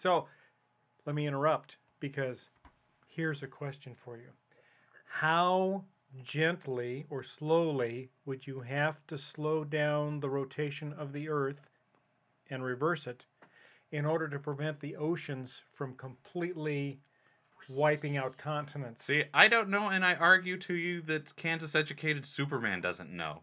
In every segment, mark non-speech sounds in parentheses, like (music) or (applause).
So let me interrupt because here's a question for you. How gently or slowly would you have to slow down the rotation of the Earth and reverse it in order to prevent the oceans from completely wiping out continents? See, I don't know, and I argue to you that Kansas educated Superman doesn't know.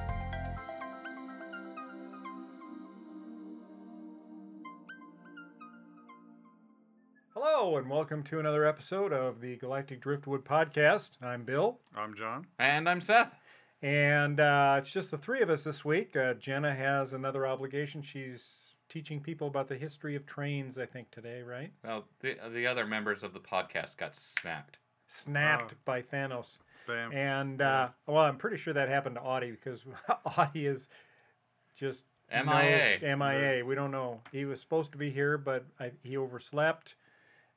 Welcome to another episode of the Galactic Driftwood Podcast. I'm Bill, I'm John. And I'm Seth. and uh, it's just the three of us this week. Uh, Jenna has another obligation. She's teaching people about the history of trains, I think, today, right? Well, the, the other members of the podcast got snapped. Snapped Oh. by Thanos. Bam. And, uh, well, I'm pretty sure that happened to Audie because (laughs) Audie is just no- MIA. MIA. We don't know. He was supposed to be here, but I, he overslept,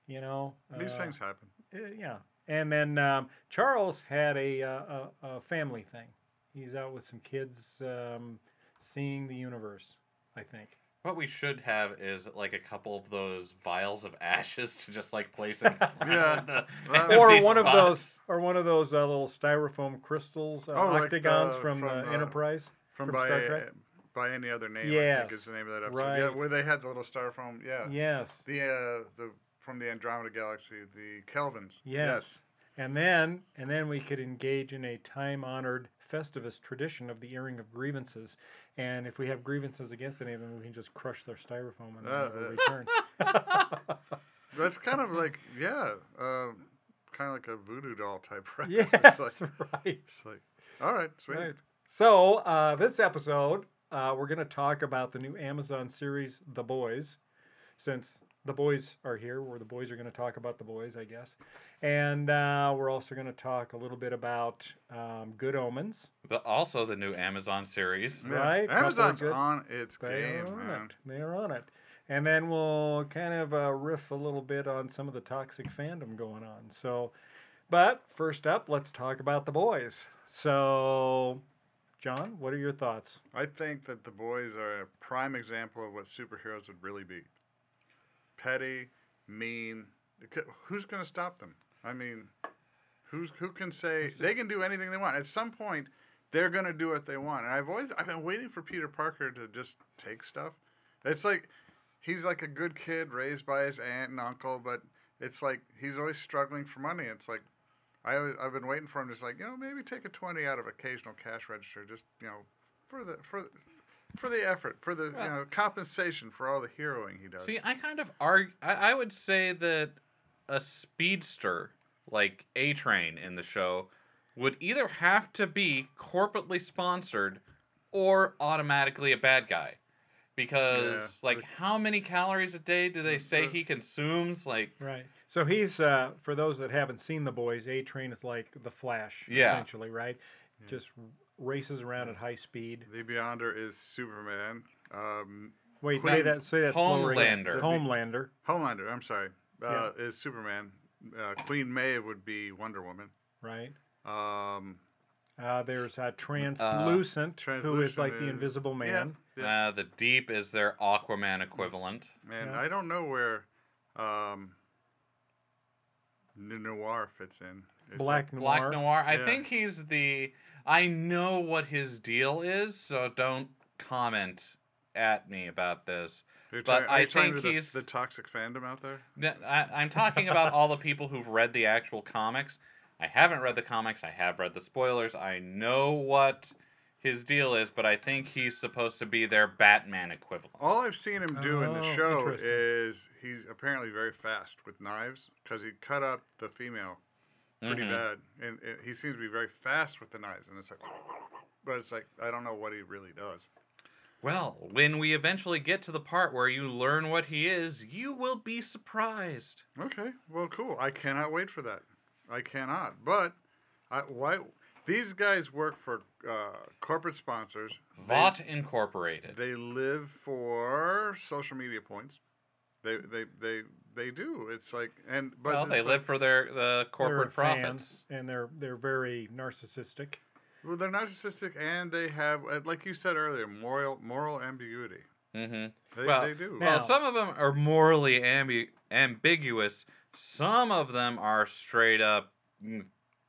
you know. These uh, things happen. Uh, yeah. And then um, Charles had a, uh, a, a family thing. He's out with some kids um, seeing the universe, I think. What we should have is like a couple of those vials of ashes to just like place in (laughs) Yeah. (laughs) the or empty one of those, or one of those uh, little styrofoam crystals, uh, Oh, like octagons the- from, from, the uh, Enterprise. From, From by Star Trek? by any other name, I think is the name of that episode. Yeah, where they had the little styrofoam. Yeah. Yes. The uh, the from the Andromeda Galaxy, the Kelvins. Yes. And then, and then we could engage in a time-honored Festivus tradition of the airing of grievances. And if we have grievances against any of them, we can just crush their styrofoam and Uh, never uh. return. (laughs) That's kind of like yeah, uh, kind of like a voodoo doll type, right? (laughs) yes, It's like, (laughs) right. it's like, all right, sweet. Right. So uh, this episode, uh, we're going to talk about the new Amazon series, The Boys. Since the boys are here, where the boys are going to talk about the boys, I guess, and uh, we're also going to talk a little bit about um, Good Omens. The, also the new Amazon series. Yeah. Right, couple of Amazon's good- on its They game, are on man. it. They are on it. And then we'll kind of uh, riff a little bit on some of the toxic fandom going on. So, but first up, let's talk about the boys. So, John, what are your thoughts? I think that the boys are a prime example of what superheroes would really be. Petty, mean. Who's going to stop them? I mean, who's who can say they can do anything they want? At some point, they're going to do what they want. And I've always I've been waiting for Peter Parker to just take stuff. It's like he's like a good kid raised by his aunt and uncle, but it's like he's always struggling for money. It's like I always, I've been waiting for him, just like you know, maybe take a twenty out of occasional cash register, just you know, for the for the, for the effort, for the you know compensation for all the heroing he does. See, I kind of argue. I, I would say that a speedster like A Train in the show would either have to be corporately sponsored or automatically a bad guy. Because, Yeah. like, how many calories a day do they say Uh, he consumes? Like, Right. So he's uh, for those that haven't seen the boys. A Train is like the Flash, Yeah. essentially, right? Just races around at high speed. the Beyonder is Superman. Um, Wait, Queen- say that. Say that slower again. Homelander. Homelander. Homelander, I'm sorry, uh, is Superman. Uh, Queen Maeve would be Wonder Woman. Right. Um, Uh, there's uh, translucent, who is Translucent like the Invisible Man. yeah. uh, the Deep is their Aquaman equivalent. and Yeah. I don't know where um, N- Noir fits in. It's Black like- Noir. Black Noir. I Yeah. think he's the. I know what his deal is, so don't comment at me about this. You're but trying- I you think to the- he's- the toxic fandom out there. I, am talking about all the people who've read the actual comics. I haven't read the comics. I have read the spoilers. I know what his deal is, but I think he's supposed to be their Batman equivalent. All I've seen him do in the Oh, show interesting. is he's apparently very fast with knives because he cut up the female pretty Mhm. bad, and, and he seems to be very fast with the knives. And it's like, but it's like I don't know what he really does. Well, when we eventually get to the part where you learn what he is, you will be surprised. Okay, well, cool. I cannot wait for that. I cannot. But I, why? These guys work for uh, corporate sponsors. They- Vought Incorporated. They live for social media points. They they they they do. It's like and but well, they like- live for their the They're corporate fans, profits. and they're they're very narcissistic. Well, they're narcissistic and they have, uh, like you said earlier, moral moral ambiguity. Mm-hmm. They, Well, they do. Now- Well, some of them are morally ambi- ambiguous. Some of them are straight up mm,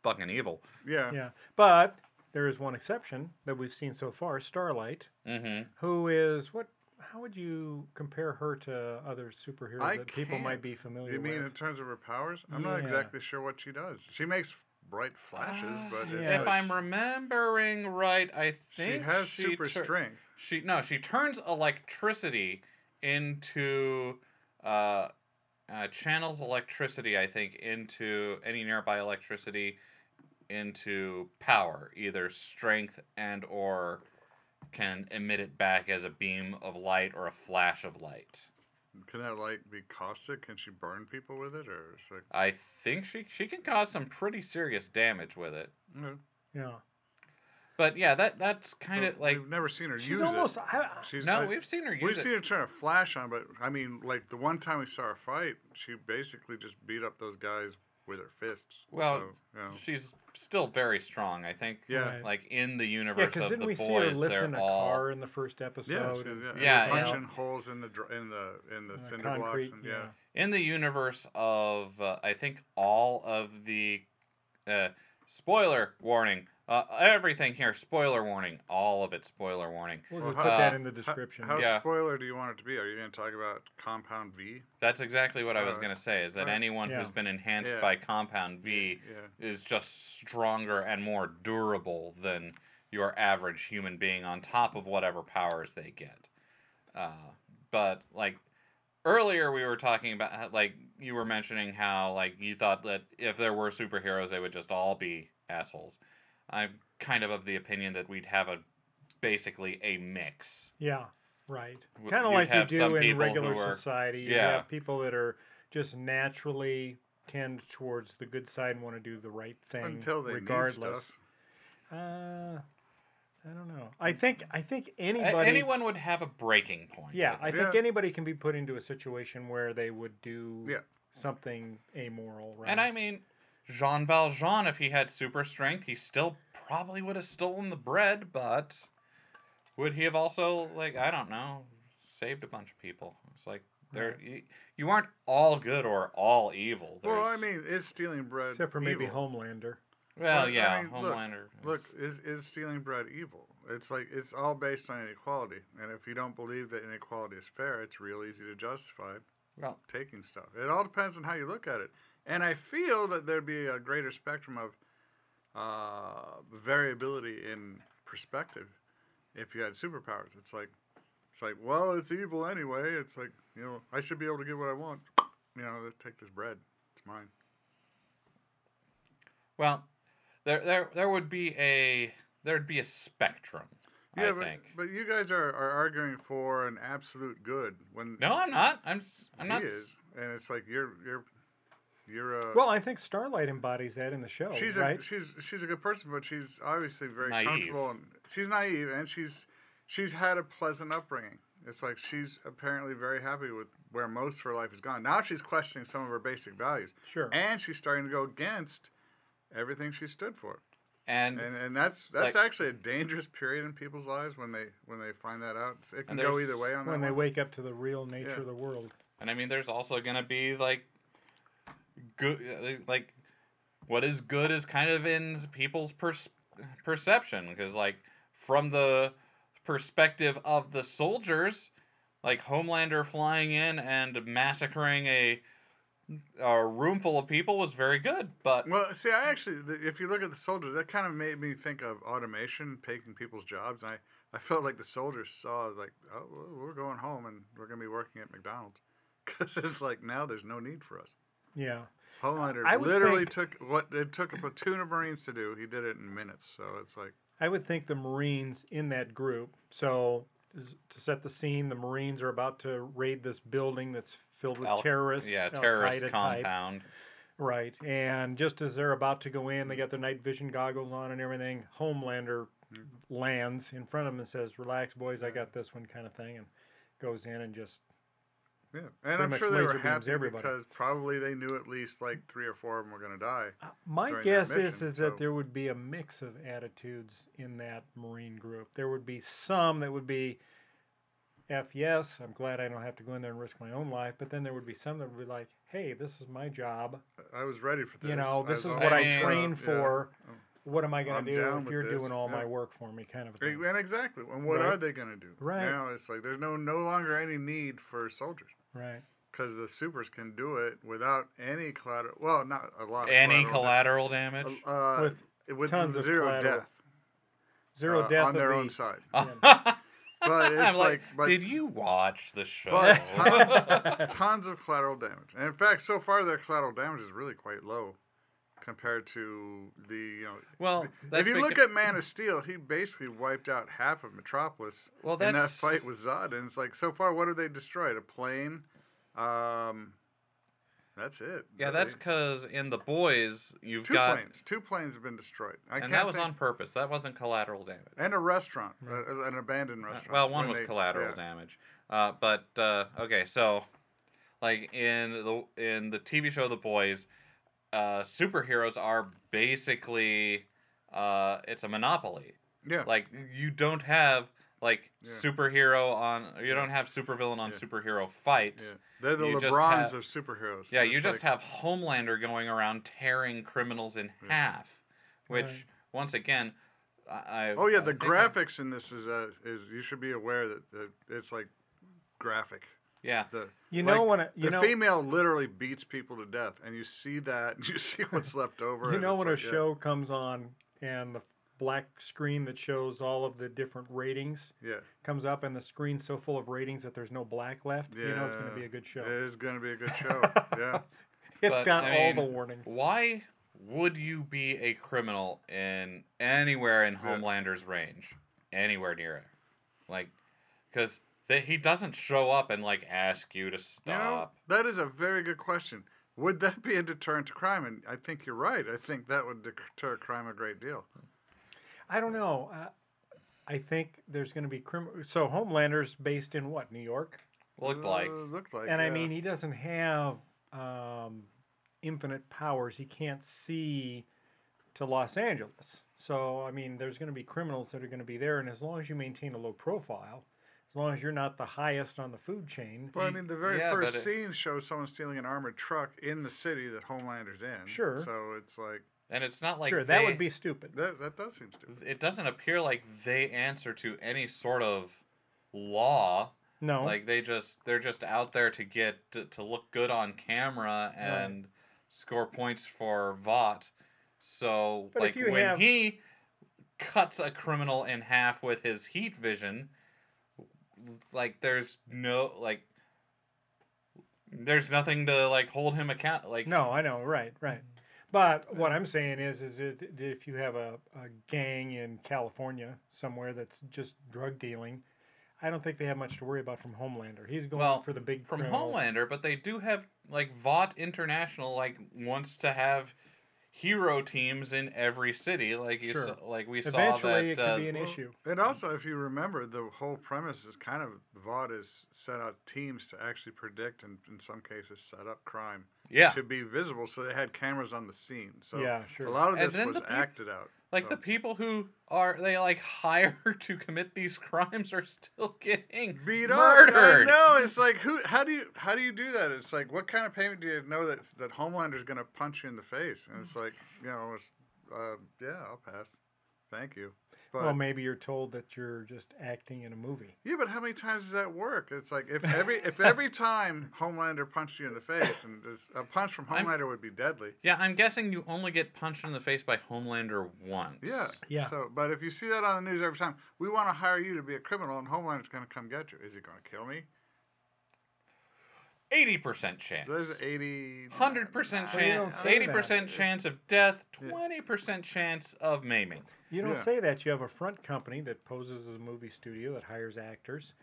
fucking evil. yeah. Yeah, but there is one exception that we've seen so far: Starlight, hmm who is what? How would you compare her to other superheroes I that people might be familiar with? You mean in terms of her powers? I'm not exactly sure what she does. She makes bright flashes, Ah, but yeah. If I'm remembering right, I think she has she super tur- strength. She no, she turns electricity into uh, uh, channels electricity. I think into any nearby electricity into power, either strength and or can emit it back as a beam of light or a flash of light. Can that light be caustic? Can she burn people with it, or it's like? I think she she can cause some pretty serious damage with it. No. Yeah, But yeah, that that's kind of like we've never seen her she's use almost. it. I, She's no, I- we've seen her use We've it. seen her turn a flash on, but I mean, like the one time we saw her fight, she basically just beat up those guys with her fists. Well, so, you know. She's still very strong. I think. Yeah. Like in the yeah, universe because of didn't the we see boys, her they're lifting a all car in the first episode? yeah, and- she's, yeah, Yeah, they're yeah. punching holes in the in the in the uh, cinder blocks, concrete, and yeah. in the universe of uh, I think all of the uh, spoiler warning. Uh, everything here, spoiler warning. All of it, spoiler warning. We'll Well, just how- put that uh, in the description. How, Yeah. spoiler do you want it to be? Are you going to talk about Compound V? That's exactly what I was Uh, gonna say. Is that alright. anyone Yeah. who's been enhanced Yeah. by Compound V Yeah. is just stronger and more durable than your average human being on top of whatever powers they get. Uh, but like earlier we were talking about how, like you were mentioning how like you thought that if there were superheroes they would just all be assholes. I'm kind of of the opinion that we'd have a basically a mix. Yeah, right. Kind of like you do in regular are- society. You Yeah. have people that are just naturally tend towards the good side and want to do the right thing Until they regardless. need stuff. Uh, I don't know. I think I think A- anybody anyone would have a breaking point. Yeah, I think Yeah. anybody can be put into a situation where they would do Yeah. something amoral, right? And I mean, Jean Valjean, if he had super strength, he still probably would have stolen the bread, but would he have also, like, I don't know, saved a bunch of people? It's like, there, hmm. you, you aren't all good or all evil. Well, I mean, is stealing bread except for maybe evil? Homelander. well, well, I yeah, mean, look, Homelander. is- Look, is is stealing bread evil? It's like it's all based on inequality, and if you don't believe that inequality is fair, it's real easy to justify well, taking stuff. It all depends on how you look at it, and I feel that there'd be a greater spectrum of uh, variability in perspective if you had superpowers. It's like it's like well, it's evil anyway. It's like you know I should be able to get what I want. You know, let's take this bread. It's mine. well, there, there, there would be a, there'd be a spectrum, Yeah, I but, think. but you guys are, are arguing for an absolute good when No, I'm not. I'm, I'm he not. is, and it's like you're you're you're uh, Well, I think Starlight embodies that in the show, she's right? a she's she's a good person, but she's obviously very Naive. comfortable and she's naive and she's she's had a pleasant upbringing. It's like she's apparently very happy with where most of her life has gone. Now she's questioning some of her basic values, sure. and she's starting to go against everything she stood for. And, And and that's that's Like- actually a dangerous period in people's lives when they when they find that out. It can go either way on when that they one. wake up to the real nature Yeah. of the world. And I mean, there's also gonna be like good, uh, like what is good is kind of in people's pers- perception because, like, from the perspective of the soldiers, like Homelander flying in and massacring a a room full of people was very good, but Well, see, I actually, if you look at the soldiers, that kind of made me think of automation taking people's jobs. I, I felt like the soldiers saw, like, oh, we're going home and we're going to be working at McDonald's. (laughs) Because it's like now there's no need for us. Yeah. Homelander I would literally think- took what it took a platoon of Marines to do. He did it in minutes. So it's like, I would think the Marines in that group. So to set the scene, the Marines are about to raid this building that's filled with Al- terrorists. yeah, Al terrorist Qaeda type. compound. Right. And just as they're about to go in, they got their night vision goggles on and everything. Homelander mm-hmm. lands in front of them and says, "Relax, boys, I got this one," kind of thing, and goes in and just yeah. And I'm sure they were happy everybody. because probably they knew at least like three or four of them were going to die. Uh, My that guess is mission, is that so- there would be a mix of attitudes in that Marine group. There would be some that would be, "F yes, I'm glad I don't have to go in there and risk my own life," but then there would be some that would be like, "Hey, this is my job. I was ready for this. You know, this is what I trained Yeah. for. What am I going to do if you're this, doing all my work for me?" Kind of a thing. And exactly. And what Right. are they going to do? Right. Now it's like there's no no longer any need for soldiers Right. because the supers can do it without any collateral. Well, not a lot. Of Any collateral collateral damage? da- Uh, With with tons of zero collateral death. Zero uh, death on their the, own side. (laughs) But it's I'm like, but did you watch the show? But tons, (laughs) tons of collateral damage. And in fact, so far their collateral damage is really quite low compared to the you know. well, that's if you look at Man of Steel, he basically wiped out half of Metropolis well, that's... in that fight with Zod, and it's like so far, what have they destroyed? A plane. Um, that's it. yeah, But that's because in the boys you've two got, planes. Two planes have been destroyed. I and can't that was think- on purpose. That wasn't collateral damage. and a restaurant, uh, an abandoned Uh, restaurant. Well, one was they- collateral yeah. damage. Uh, but uh, okay, so like in the in the TV show The Boys, uh, superheroes are basically uh, it's a monopoly. Yeah. Like you don't have like Yeah. superhero on you don't have supervillain on Yeah. superhero fights. yeah. They're the you just LeBrons have- of superheroes. Yeah, It's you just like- have Homelander going around tearing criminals in Yeah. half, which Right. once again, I. I Oh yeah, I the think I- graphics in this is uh, is you should be aware that, that it's like graphic. Yeah, The You know like, when a, you the know female literally beats people to death, and you see that, and (laughs) you see what's left over. you know when like, a yeah. show comes on and the black screen that shows all of the different ratings Yeah, comes up and the screen's so full of ratings that there's no black left. yeah. You know it's going to be a good show. it is going to be a good show. yeah, It's But, got I all mean, the warnings. Why would you be a criminal in anywhere in Yeah. Homelander's range, anywhere near it? Like, because he doesn't show up and like ask you to you know stop. that is a very good question. Would that be a deterrent to crime? And I think you're right. I think that would deter crime a great deal. I don't know. Uh, I think there's going to be crim- so Homelander's based in what New York, Looked like Uh, looked like. and I mean he doesn't have um, infinite powers. He can't see to Los Angeles. So I mean, there's going to be criminals that are going to be there, and as long as you maintain a low profile, as long as you're not the highest on the food chain, Well, I Y- mean, the very yeah, first but it- scene shows someone stealing an armored truck in the city that Homelander's in. Sure. So it's like and it's not like sure that would be stupid. that. That does seem stupid. It doesn't appear like they answer to any sort of law. No, Like they just they're just out there to get to, to look good on camera and score points for Vought. So But like when have- he cuts a criminal in half with his heat vision, like there's no like there's nothing to like hold him account like No, I know, right, right. But what I'm saying is, is if you have a, a gang in California somewhere that's just drug dealing, I don't think they have much to worry about from Homelander. He's going Well, for the big from criminals. Homelander, but they do have like Vought International like wants to have hero teams in every city like you Sure. saw, like we Eventually, saw that it could uh, be an Well, issue. And also, if you remember, the whole premise is kind of Vought is set out teams to actually predict and, in some cases, set up crime yeah to be visible. So they had cameras on the scene. So yeah, sure. a lot of this was peop- acted out. Like so. the people who are they like (laughs) hire to commit these crimes are still getting beat murdered. know. It's like who? How do you? How do you do that? It's like what kind of payment do you know that that Homelander's going to punch you in the face? And it's like you know, uh, yeah, I'll pass. Thank you. But well, maybe you're told that you're just acting in a movie. yeah, but how many times does that work? It's like if (laughs) every if every time Homelander punched you in the face, and a punch from I'm- Homelander would be deadly. Yeah, I'm guessing you only get punched in the face by Homelander once. Yeah. Yeah. So, but if you see that on the news every time, we want to hire you to be a criminal, and Homelander's going to come get you. Is he going to kill me? Eighty percent chance. There's eighty. Hundred percent Well, you don't chance. Eighty percent chance of death. Twenty percent chance of maiming. You don't Yeah. say that. You have a front company that poses as a movie studio that hires actors.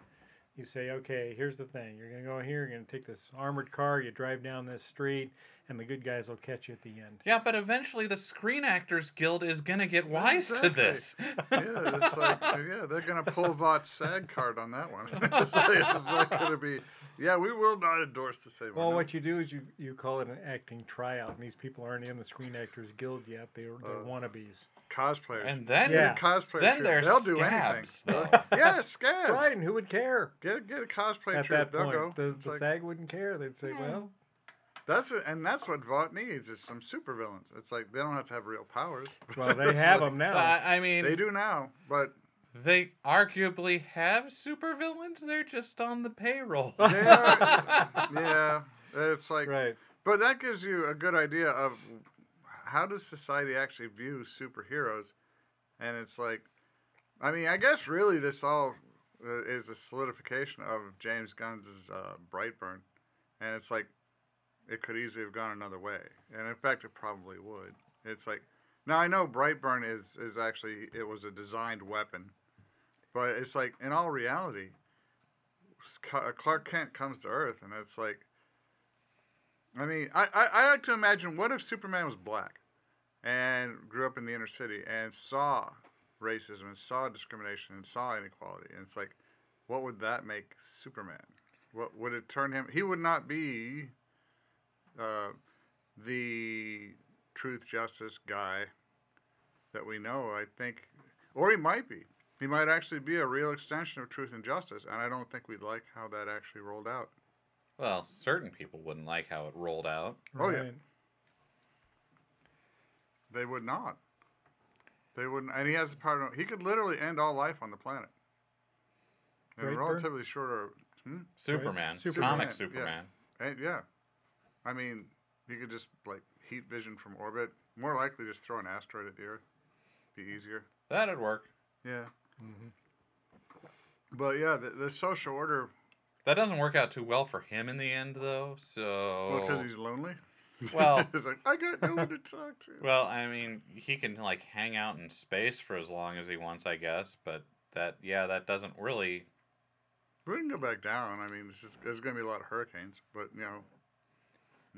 You say, okay, here's the thing. You're going to go here, you're going to take this armored car, you drive down this street, and the good guys will catch you at the end. Yeah, but eventually the Screen Actors Guild is gonna get wise Exactly. to this. (laughs) Yeah, it's like yeah, they're going to pull Vought's SAG card on that one. (laughs) it's, like, it's not going to be. Yeah, we will not endorse the same. Well, what you do is you, you call it an acting tryout, and these people aren't in the Screen Actors Guild yet. They're, they're Uh, wannabes. cosplayers. and then Yeah. cosplay. then troupe, there's they'll do anything. though. (laughs) yeah, scabs. Right, and who would care? Get get a cosplay At troupe. that They'll point, go. the, It's the like- SAG wouldn't care. They'd say, well, That's it, and that's what Vought needs is some supervillains. It's like they don't have to have real powers. well, they have like- them (laughs) now. I I mean, They do now, but they arguably have supervillains. They're just on the payroll. they are, (laughs) yeah, it's like. right. But that gives you a good idea of how does society actually view superheroes, and it's like, I mean, I guess really this all uh, is a solidification of James Gunn's uh, Brightburn, and it's like it could easily have gone another way, and in fact, it probably would. It's like now I know Brightburn is is actually it was a designed weapon, but it's like in all reality, Clark Kent comes to Earth, and it's like. I mean, I, I, I like to imagine what if Superman was black and grew up in the inner city and saw racism and saw discrimination and saw inequality. And it's like, what would that make Superman? What would it turn him? He would not be uh, the truth, justice guy that we know, I think. Or he might be. He might actually be a real extension of truth and justice. And I don't think we'd like how that actually rolled out. well, certain people wouldn't like how it rolled out. Oh, yeah. They would not. They wouldn't, and he has the power. To, he could literally end all life on the planet. In a Brightburn? relatively shorter. Hmm? Superman, Superman, comic yeah. Superman. And yeah, I mean, he could just like heat vision from orbit. More likely, just throw an asteroid at the Earth. Be easier. That'd work. Yeah, hmm but yeah, the, the social order. That doesn't work out too well for him in the end, though. So, Well, because he's lonely. Well- (laughs) he's like, I got no one to talk to. Well, I mean, he can like hang out in space for as long as he wants, I guess. But that, yeah, that doesn't really. we can go back down. I mean, it's just there's going to be a lot of hurricanes, but you know,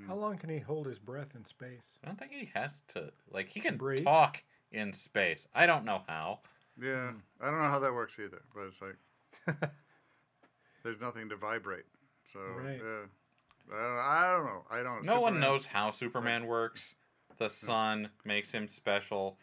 How long can he hold his breath in space? I don't think he has to. Like, he can Breathe? talk in space. I don't know how. Yeah, Hmm. I don't know how that works either, but it's like (laughs) there's nothing to vibrate. So Right. yeah, I don't, I don't know. I don't. No one Superman- knows how Superman works. The sun makes him special.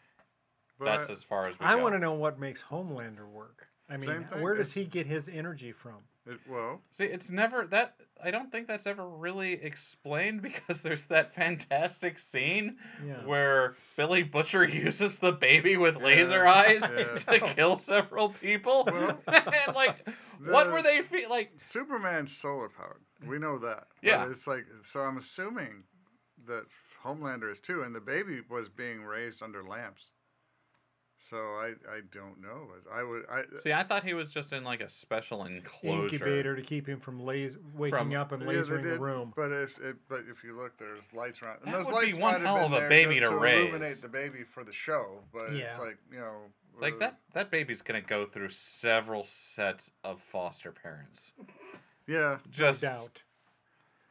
but That's as far as we I go. want to know what makes Homelander work. I mean, Same thing, where does he get his energy from? it, well, See, it's never that. I don't think that's ever really explained (laughs) because there's that fantastic scene Yeah. where Billy Butcher (laughs) uses the baby with laser eyes yeah. (laughs) to kill several people. Well, and like, what were they feel like? Superman's solar powered. We know that. But Yeah. it's like so. I'm assuming that Homelander is too, and the baby was being raised under lamps. So I I don't know. I would I See, I thought he was just in like a special enclosure. Incubator to keep him from las- waking From- up and Yeah, they lasering the room. But if it, but if you look, there's lights around. And That those would be lights one might hell of a baby to to raise. illuminate the baby for the show. But Yeah. it's like you know, Like uh, that. That baby's gonna go through several sets of foster parents. Yeah. Just no doubt.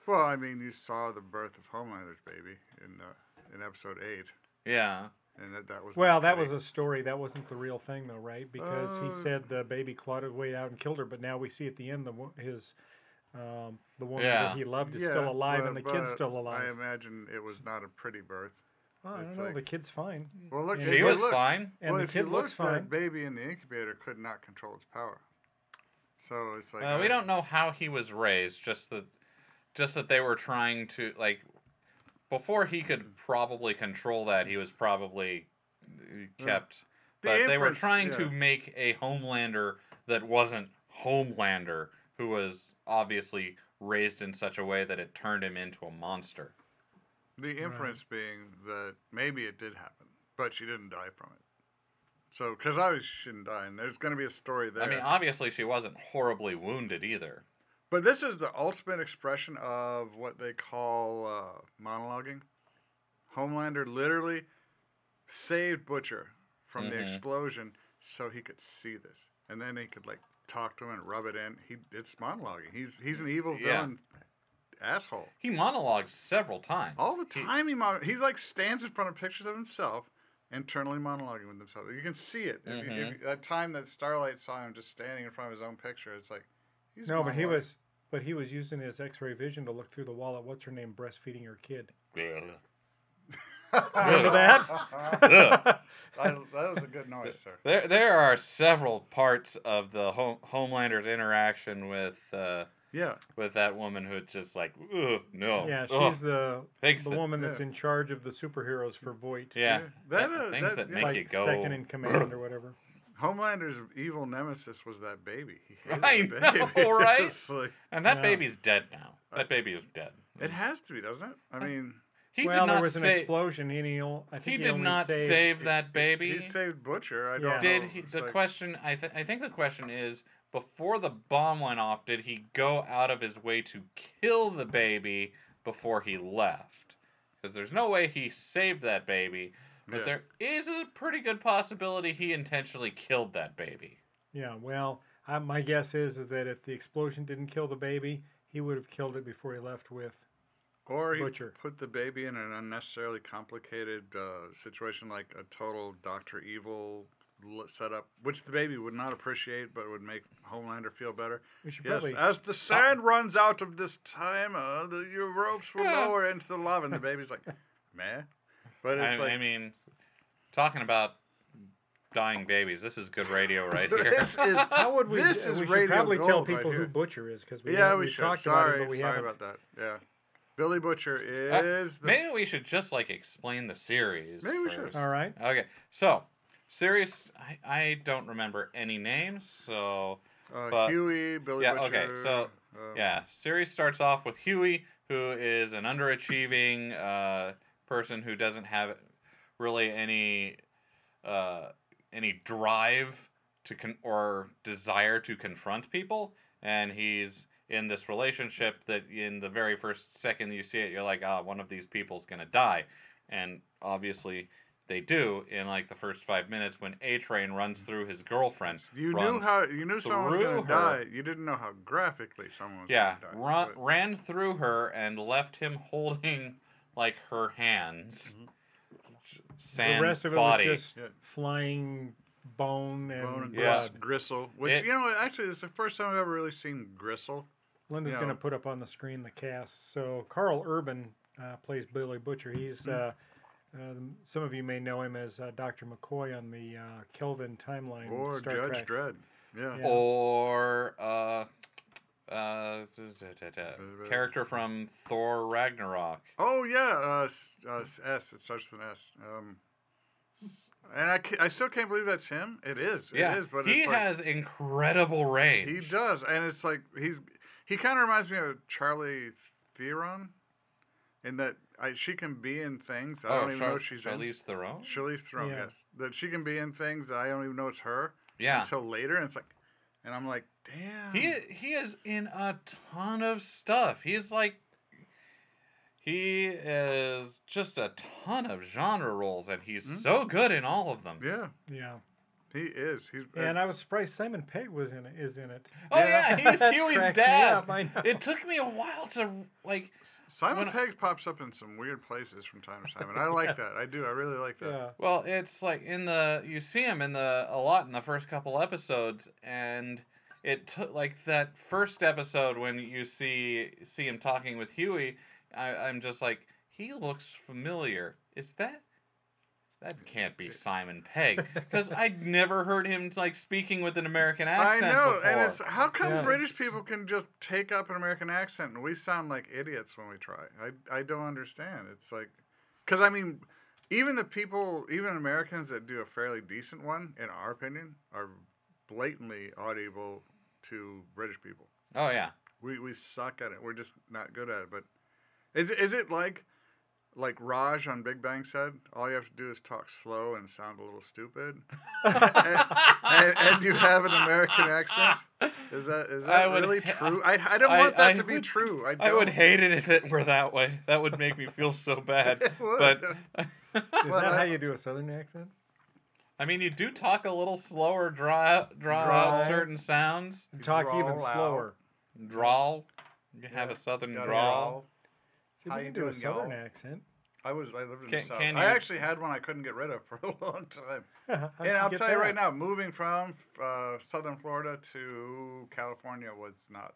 Well, I mean, you saw the birth of Homelander's baby in uh, in episode eight, yeah. And that that was Well, that was a story. That wasn't the real thing, though, right? Because he Uh, said the baby clawed his way out and killed her. But now we see at the end the wo- his um, the woman Yeah. that he loved is Yeah, still alive, but- and the kid's still alive I imagine it was not a pretty birth. Well, I don't know. like- the kid's fine, Well, look, She was look, fine. and well, the if you kid looks look, fine. that baby in the incubator could not control its power. So it's like Well, we don't know how he was raised. Just that, just that they were trying to like. Before he could probably control that, he was probably uh, kept The but they were trying yeah. to make a Homelander that wasn't Homelander, who was obviously raised in such a way that it turned him into a monster. The inference being that maybe it did happen, but she didn't die from it. So, because obviously she shouldn't die, and there's going to be a story there. I mean, obviously she wasn't horribly wounded either. But this is the ultimate expression of what they call uh, monologuing. Homelander literally saved Butcher from the Mhm. explosion so he could see this, and then he could like talk to him and rub it in. He it's monologuing. He's he's an evil Yeah. villain asshole. He monologues several times. All the time he mon- he's like stands in front of pictures of himself, internally monologuing with himself. You can see it. If you, if you, that time that Starlight saw him just standing in front of his own picture, it's like he's No, but he monologuing. was, but he was using his X-ray vision to look through the wall at what's her name breastfeeding her kid. (laughs) Remember that? (laughs) That was a good noise, sir. There, there are several parts of the home, Homelander's interaction with uh, Yeah, with that woman who just like, Ugh, no, yeah, ugh." she's the Thanks the the- woman that's yeah. in charge of the superheroes for Vought. yeah, Yeah, that, th- uh, things that- that, make like you go. second in command or whatever. Homelander's evil nemesis was that baby. He hated I that know, baby. (laughs) right? Like- and that Yeah. baby's dead now. Uh, that baby is dead. it has to be, doesn't it? I uh, mean, He well, did not there was an say, explosion. and He, o- I think He he, did only not saved, save that baby. he saved Butcher. I Yeah. don't Did know. he? The like- question, I, th- I think the question is, before the bomb went off, did he go out of his way to kill the baby before he left? Because there's no way he saved that baby, but Yeah. there is a pretty good possibility he intentionally killed that baby. Yeah, well, I, my guess is is that if the explosion didn't kill the baby, he would have killed it before he left with. Or he Butcher. put the baby in an unnecessarily complicated uh, situation like a total Doctor Evil l- setup, which the baby would not appreciate, but would make Homelander feel better. We should Yes, probably. as the sand runs out of this timer, the, your ropes will Yeah. lower into the lava, and the baby's like, (laughs) meh. But it's I, like, I mean, talking about dying babies, this is good radio (laughs) right here. this is how would we? this uh, is we should radio probably tell gold right people who. Butcher is because we yeah, we we've should. talked sorry, about it, but we sorry haven't. about that. Yeah, Billy Butcher Uh, is the. Maybe we should just like explain the series. Maybe we should. All right. Okay, so series, I, I don't remember any names, so Uh, but- Huey, Billy yeah, Butcher. okay, so, um, yeah. Series starts off with Huey, who is an underachieving uh, person who doesn't have really any uh, any drive to con- or desire to confront people, and he's in this relationship that in the very first second you see it, you're like, ah, one of these people's gonna die, and obviously. They do in like the first five minutes when A Train runs through his girlfriend. You knew how you knew someone was going to her. die. You didn't know how graphically someone was Yeah, to die. run, but- ran through her and left him (laughs) holding like her hands. Sans the rest of it body. was just Yeah. flying bone and, Bone and Yeah. gristle, which It- you know, actually, it's the first time I've ever really seen gristle. Linda's you going to put up on the screen the cast. So Karl Urban uh, plays Billy Butcher. He's Mm-hmm. uh, uh, some of you may know him as uh, Dr. McCoy on the uh, Kelvin timeline. Or Star Judge Trek. Dredd. Yeah. Yeah. Or uh, da- da- da- character from Thor Ragnarok. Oh yeah, uh, s- uh, s- S. It starts with an S. Um, and I, ca- I still can't believe that's him. It is. It yeah, is. But he it's like, has incredible range. He does, and it's like he's he kind of reminds me of Charlie Theron, in that I, she can be in things I oh, don't even Char- know she's in. Charlize Theron. Charlize Theron, Yeah. yes, that she can be in things that I don't even know it's her Yeah, until later, and it's like, and I'm like, damn. He he is in a ton of stuff. He's like he is just a ton of genre roles and he's Hmm? so good in all of them. yeah, Yeah. He is. He's And I was surprised Simon Pegg was in it. Is in it. Oh yeah, he's Huey's dad. up, I know. It took me a while to like Simon when- Pegg pops up in some weird places from time to time, and I like that. I do. I really like that. Yeah. well, it's like in the you see him in the a lot in the first couple episodes and it took like that first episode when you see see him talking with Huey, I, I'm just like he looks familiar. Is that that can't be Simon Pegg (laughs) because I'd never heard him like speaking with an American accent. I know, before. and it's how come Yeah. British people can just take up an American accent and we sound like idiots when we try. I I don't understand. It's like, because I mean, even the people, even Americans that do a fairly decent one, in our opinion, are blatantly audible to British people. Oh yeah. We we suck at it. We're just not good at it. But is it, is it like like Raj on Big Bang said? All you have to do is talk slow and sound a little stupid, (laughs) and, and, and you have an American accent. Is that is I that would really ha- true? I, I don't I- want that I to be true. I, don't. I would hate it if it were that way. That would make me feel so (laughs) bad. But (laughs) Is Well, that how you do a southern accent? I mean, you do talk a little slower, draw out, draw out certain sounds. You talk even drawl out. slower. Drawl. You have Yeah, a southern Gotta drawl. Drawl. See, How we you can do a southern y'all? accent. I was I lived in Can- the south. can I you- actually had one I couldn't get rid of (laughs) for a long time. (laughs) How'd and I'll get tell you right now, moving from uh, southern Florida to California was not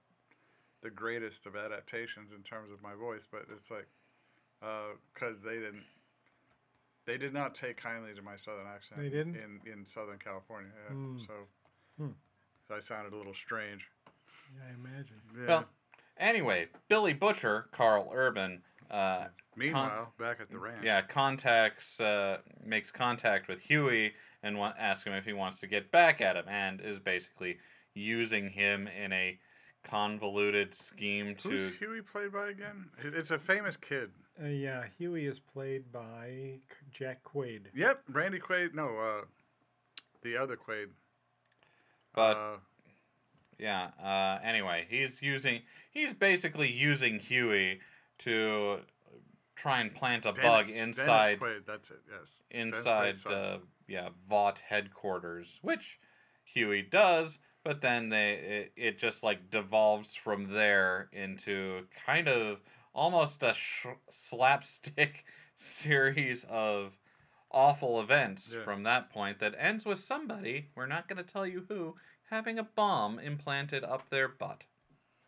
the greatest of adaptations in terms of my voice, but it's like because they didn't. They did not take kindly to my southern accent. They didn't? in in Southern California. Yeah. Hmm. So Hmm. I sounded a little strange. Yeah, I imagine. Yeah. Well, anyway, Billy Butcher, Karl Urban, uh, Meanwhile, back at the ranch. yeah, contacts, uh, makes contact with Huey and wa- asks him if he wants to get back at him, and is basically using him in a convoluted scheme to. Who's Huey played by again? It's a famous kid. Uh, yeah, Huey is played by Jack Quaid. Yep, Randy Quaid. No, uh, the other Quaid. But uh, yeah, uh, anyway, he's using he's basically using Huey to try and plant a bug inside Dennis Quaid. That's it. Yes. Inside uh, yeah Vought headquarters, which Huey does, but then they it, it just like devolves from there into kind of almost a sh- slapstick (laughs) series of awful events Yeah. from that point that ends with somebody we're not going to tell you who having a bomb implanted up their butt.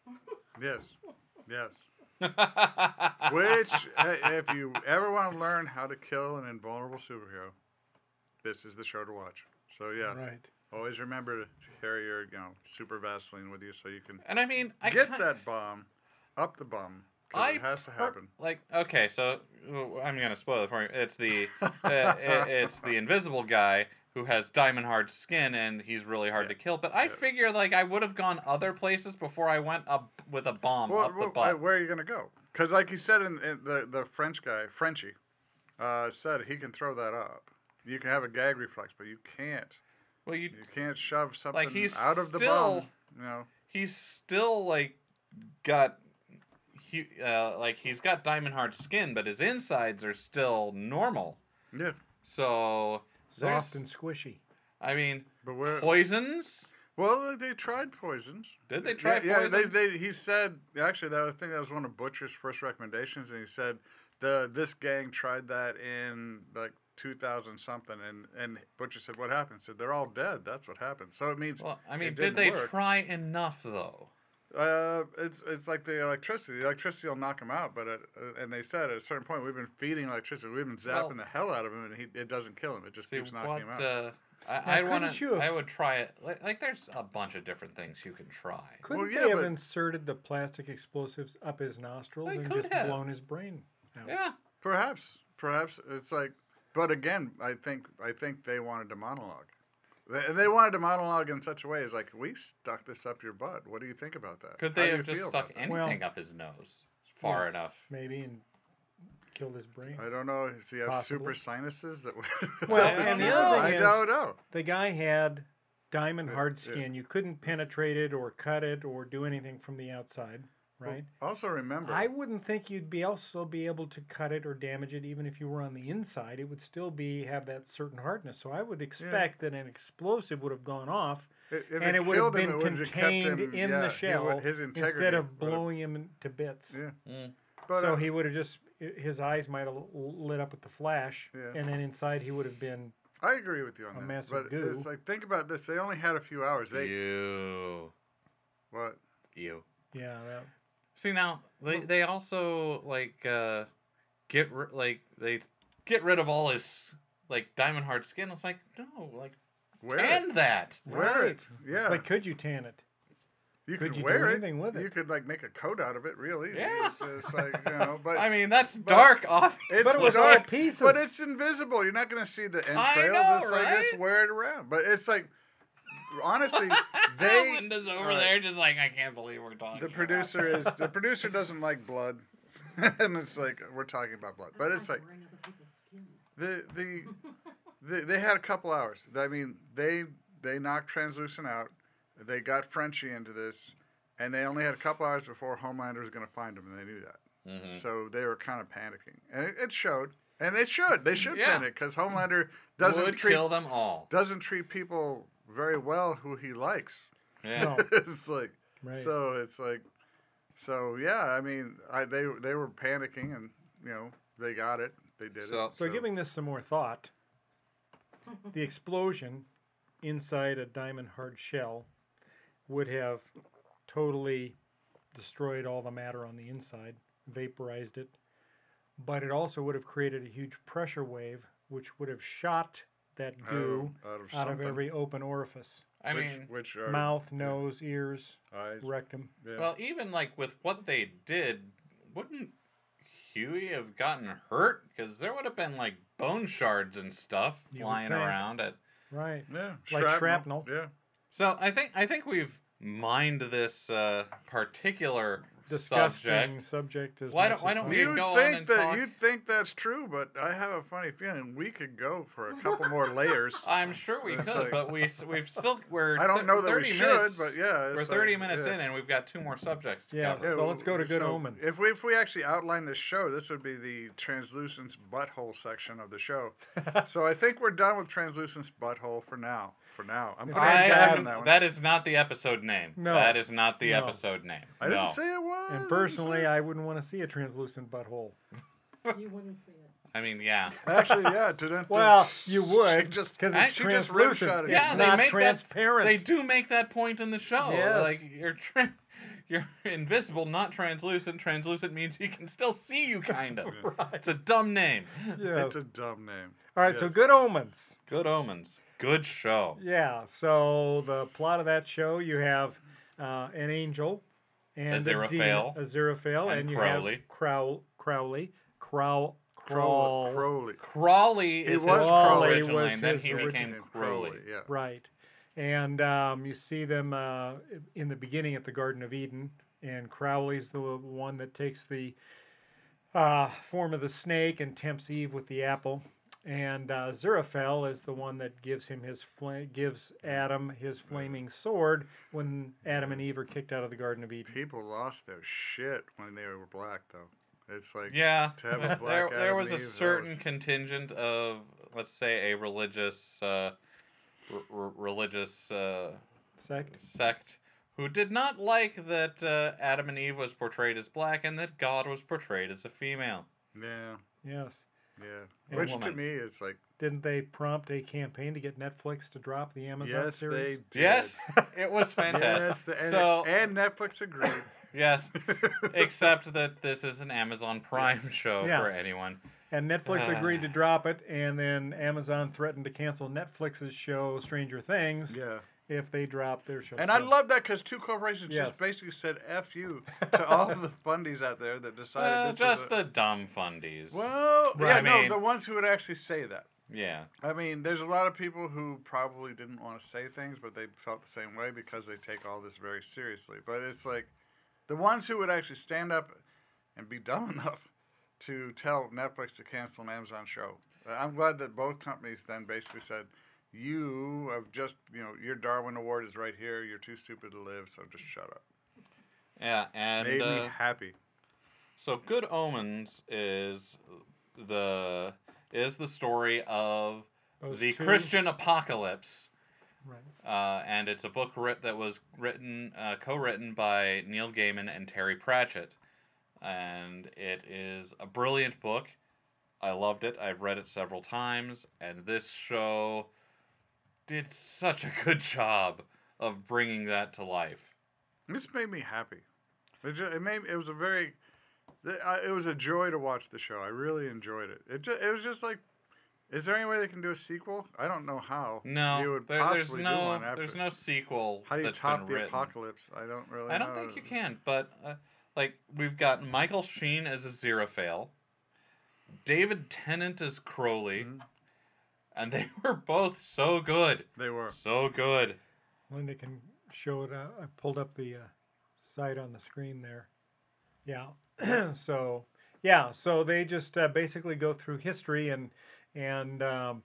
(laughs) Yes. Yes. (laughs) Which, if you ever want to learn how to kill an invulnerable superhero, this is the show to watch. So yeah, Right. always remember to carry your, you know, super Vaseline with you so you can and I mean, I get kin- that bomb up the bum. I it has to per- happen. like okay, so I'm gonna spoil it for you. It's the (laughs) uh, i- it's the invisible guy who has diamond hard skin and he's really hard Yeah. to kill. But I Yeah. figure like I would have gone other places before I went up with a bomb Well, up the butt. where are you gonna go? Because like you said, in, in the the French guy Frenchie uh, said he can throw that up. You can have a gag reflex, but you can't. well, you You can't shove something he's out of the still- bum. You know. he's still like got he uh, like he's got diamond hard skin, but his insides are still normal. Yeah. So Soft there's- and squishy. I mean But where? poisons. Well, they tried poisons. Did they try yeah, Yeah, they, poisons? they, he said actually that I think that was one of Butcher's first recommendations, and he said the this gang tried that in like 2000 something, and and Butcher said what happened? Said they're all dead. That's what happened. So it means Well, I mean, it did didn't they work. try enough though? Uh, it's it's like the electricity. The electricity will knock him out, but at, uh, and they said at a certain point we've been feeding electricity. We've been zapping Well- the hell out of him, and he, it doesn't kill him. It just See keeps knocking what? him out. Uh, I, Now, I want couldn't to. I would try it. Like, like, there's a bunch of different things you can try. Couldn't yeah, they have but- inserted the plastic explosives up his nostrils and just have. blown his brain out? Yeah. Perhaps, perhaps it's like, but again, I think I think they wanted to monologue. They, and they wanted to monologue in such a way as like, we stuck this up your butt. What do you think about that? Could they do have just stuck anything Well, up his nose far Yes, enough? Maybe and killed his brain. I don't know. Does he have Possibly. super sinuses that? would- Well, (laughs) I and the other know. thing I is, don't know. the guy had diamond Yeah, hard yeah. skin. You couldn't penetrate it or cut it or do anything from the outside, right? Also remember, I wouldn't think you'd be also be able to cut it or damage it even if you were on the inside. It would still be have that certain hardness. So I would expect that an explosive would have gone off i- if and it, would have killed him, been it would've just kept contained him- in yeah, the shell would- his instead of blowing him to bits. Yeah, Mm. but so uh, he would have just his eyes might have lit up with the flash, Yeah. and then inside he would have been I agree with you on a that. mess but of goo. it's like think about this. They only had a few hours. They You. what? You. yeah. That, See now they they also like uh get ri- like they get rid of all his like diamond hard skin. It's like no, like Where? tan that. Wear it. Yeah. But could you tan it? You Could could you do wear it. anything with it? You could like make a coat out of it real easy. Yeah. It's just like you know, (laughs) but I mean, that's dark (laughs) off. it's But it was all dark, pieces. but it's invisible. You're not gonna see the entrails. I know, it's like just wear it around. But it's like honestly, (laughs) they Linda's over Alright. there just like, I can't believe we're talking. the about producer is the (laughs) producer doesn't like blood, (laughs) and it's like we're talking about blood, but it's like the the, the they had a couple hours. I mean, they they knocked translucent out. They got Frenchie into this, and they only had a couple hours before Homelander was going to find him, and they knew that. Mhm. So they were kind of panicking, and it, it showed. And they should. They should Yeah. panic because Homelander doesn't Would treat kill them all. doesn't treat people very well who he likes. Yeah. No. (laughs) it's like Right. so. It's like so. Yeah. I mean, I they they were panicking, and you know they got it. They did So- it. So, giving this some more thought, (laughs) the explosion inside a diamond hard shell would have totally destroyed all the matter on the inside, vaporized it, but it also would have created a huge pressure wave, which would have shot that out goo of, out of, out of every open orifice I which, mean, which are mouth, nose, ears, eyes. rectum. Yeah. well, even like with what they did, wouldn't Huey have gotten hurt? Because there would have been like bone shards and stuff You flying around at. Right. yeah. like shrapnel. Yeah. So I think I think we've mined this uh, particular Disgusting subject. subject. as Why much don't- why don't we possible. You'd go on think and that talk- you'd think that's true, but I have a funny feeling we could go for a couple more (laughs) layers. I'm sure we could, like- but we we've still we're. I don't th- know that we 30 should, minutes, but yeah, we're 30 like- minutes yeah. in, and we've got two more subjects to Yeah, cover. so let's go to Good so Omens. If we if we actually outline this show, this would be the translucence butthole section of the show. (laughs) so I think we're done with translucence butthole for now. For now, I'm putting I a tag am- on that one. that is not the episode name. No. That is not the No. episode name. I didn't no. say it was. And personally, I wouldn't want to see a translucent butthole. (laughs) You wouldn't see it. I mean, yeah. actually, (laughs) yeah. To, to, Well, you would, just because it's she just translucent. it. Yeah, it's they not make that- transparent. They do make that point in the show. Yes. Like you're tra- (laughs) you're invisible, not translucent. Translucent means he can still see you, kind of. Right. It's a dumb name. Yes. It's a dumb name. All right, so. Good Omens. Good Omens. Good show. Yeah, so the plot of that show, you have uh, an angel and a Aziraphale. demon, Aziraphale, And and, you Crowley. have Crow, Crowley, Crow, Crow, Crawl, Crowley. Crawly He is was his Crawly originally, was and then he became Name Crowley. Yeah. right? And um, you see them uh, in the beginning at the Garden of Eden, and Crowley's the one that takes the uh, form of the snake and tempts Eve with the apple. And uh, Aziraphale is the one that gives him his fla- gives Adam his flaming sword when Adam and Eve are kicked out of the Garden of Eden. People lost their shit when they were black, though. It's like Yeah, To have a (laughs) there, black there Adam was and a Eve, that certain was- contingent of, let's say, a religious, uh, r- r- religious uh, Sect. sect who did not like that uh, Adam and Eve was portrayed as black and that God was portrayed as a female. yeah, Yes. Yeah. And Which to me is like Didn't they prompt a campaign to get Netflix to drop the Amazon yes, series? they did. Yes, it was (laughs) fantastic. Yes, and, so and Netflix agreed. (laughs) yes, (laughs) except that this is an Amazon Prime show Yeah. for anyone. And Netflix uh. agreed to drop it, and then Amazon threatened to cancel Netflix's show Stranger Things yeah. If they drop their show. And I love that because two corporations Yes. just basically said "f you" (laughs) to all the fundies out there that decided Uh, this just was the dumb fundies. a... well, Right. yeah, I no, the ones who would actually say that. yeah. I mean, there's a lot of people who probably didn't want to say things, but they felt the same way because they take all this very seriously. But it's like the ones who would actually stand up and be dumb (laughs) enough to tell Netflix to cancel an Amazon show. Uh, I'm glad that both companies then basically said, "You have just, you know, your Darwin Award is right here. You're too stupid to live, so just shut up." Yeah, and Made uh, me happy. So Good Omens is the is the story of Those the two- Christian apocalypse, Right. uh, and it's a book writ- that was written uh, co-written by Neil Gaiman and Terry Pratchett, and it is a brilliant book. I loved it. I've read it several times, and this show did such a good job of bringing that to life. This made me happy. It, just, it made it was a very, it was a joy to watch the show. I really enjoyed it. It just, it was just like Is there any way they can do a sequel? I don't know how. No, you would there- there's possibly no do one after. there's no sequel. How do you top the written. apocalypse? I don't really. I don't know. think you can, but uh, like we've got Michael Sheen as Aziraphale, David Tennant as Crowley, Mhm. And they (laughs) were both so good, They were. so good. Linda can show it. Uh, I pulled up the uh, site on the screen there. Yeah. (clears throat) so yeah. So they just uh, basically go through history and and um,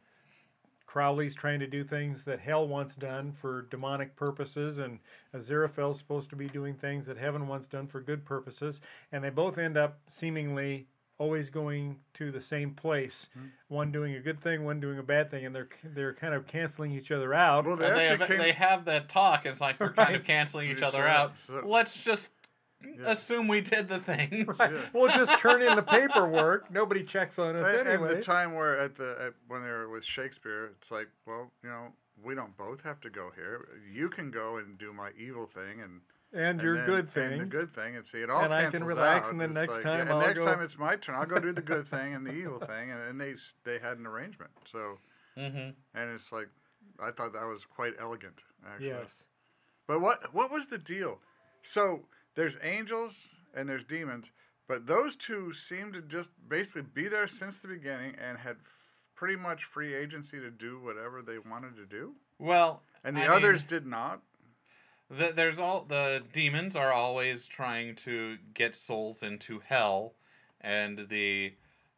Crowley's trying to do things that hell wants done for demonic purposes, and Aziraphale's supposed to be doing things that heaven wants done for good purposes, and they both end up seemingly always going to the same place. Hmm. One doing a good thing, one doing a bad thing, and they're they're kind of canceling each other out. Well, they And they have, came. they have that talk. It's like we're kind of canceling each Each other other, out. so- Let's just Yeah. assume we did the thing. Right. Yeah. We'll just turn in the (laughs) paperwork. Nobody checks on us and, and the time where at the at, when they were with Shakespeare, it's like, well, you know, we don't both have to go here. You can go and do my evil thing, and and and your then- good and thing. the good thing, and see it all And I can relax, out. and then next like, time yeah, and I'll next go- time it's my turn. I'll go do the good thing and the evil thing, and, and they they had an arrangement. So hmm and it's like, I thought that was quite elegant, actually. yes. But what what was the deal? So there's angels and there's demons, but those two seem to just basically be there since the beginning and had pretty much free agency to do whatever they wanted to do. Well, And the I others mean, did not. The, there's all the demons are always trying to get souls into hell, and the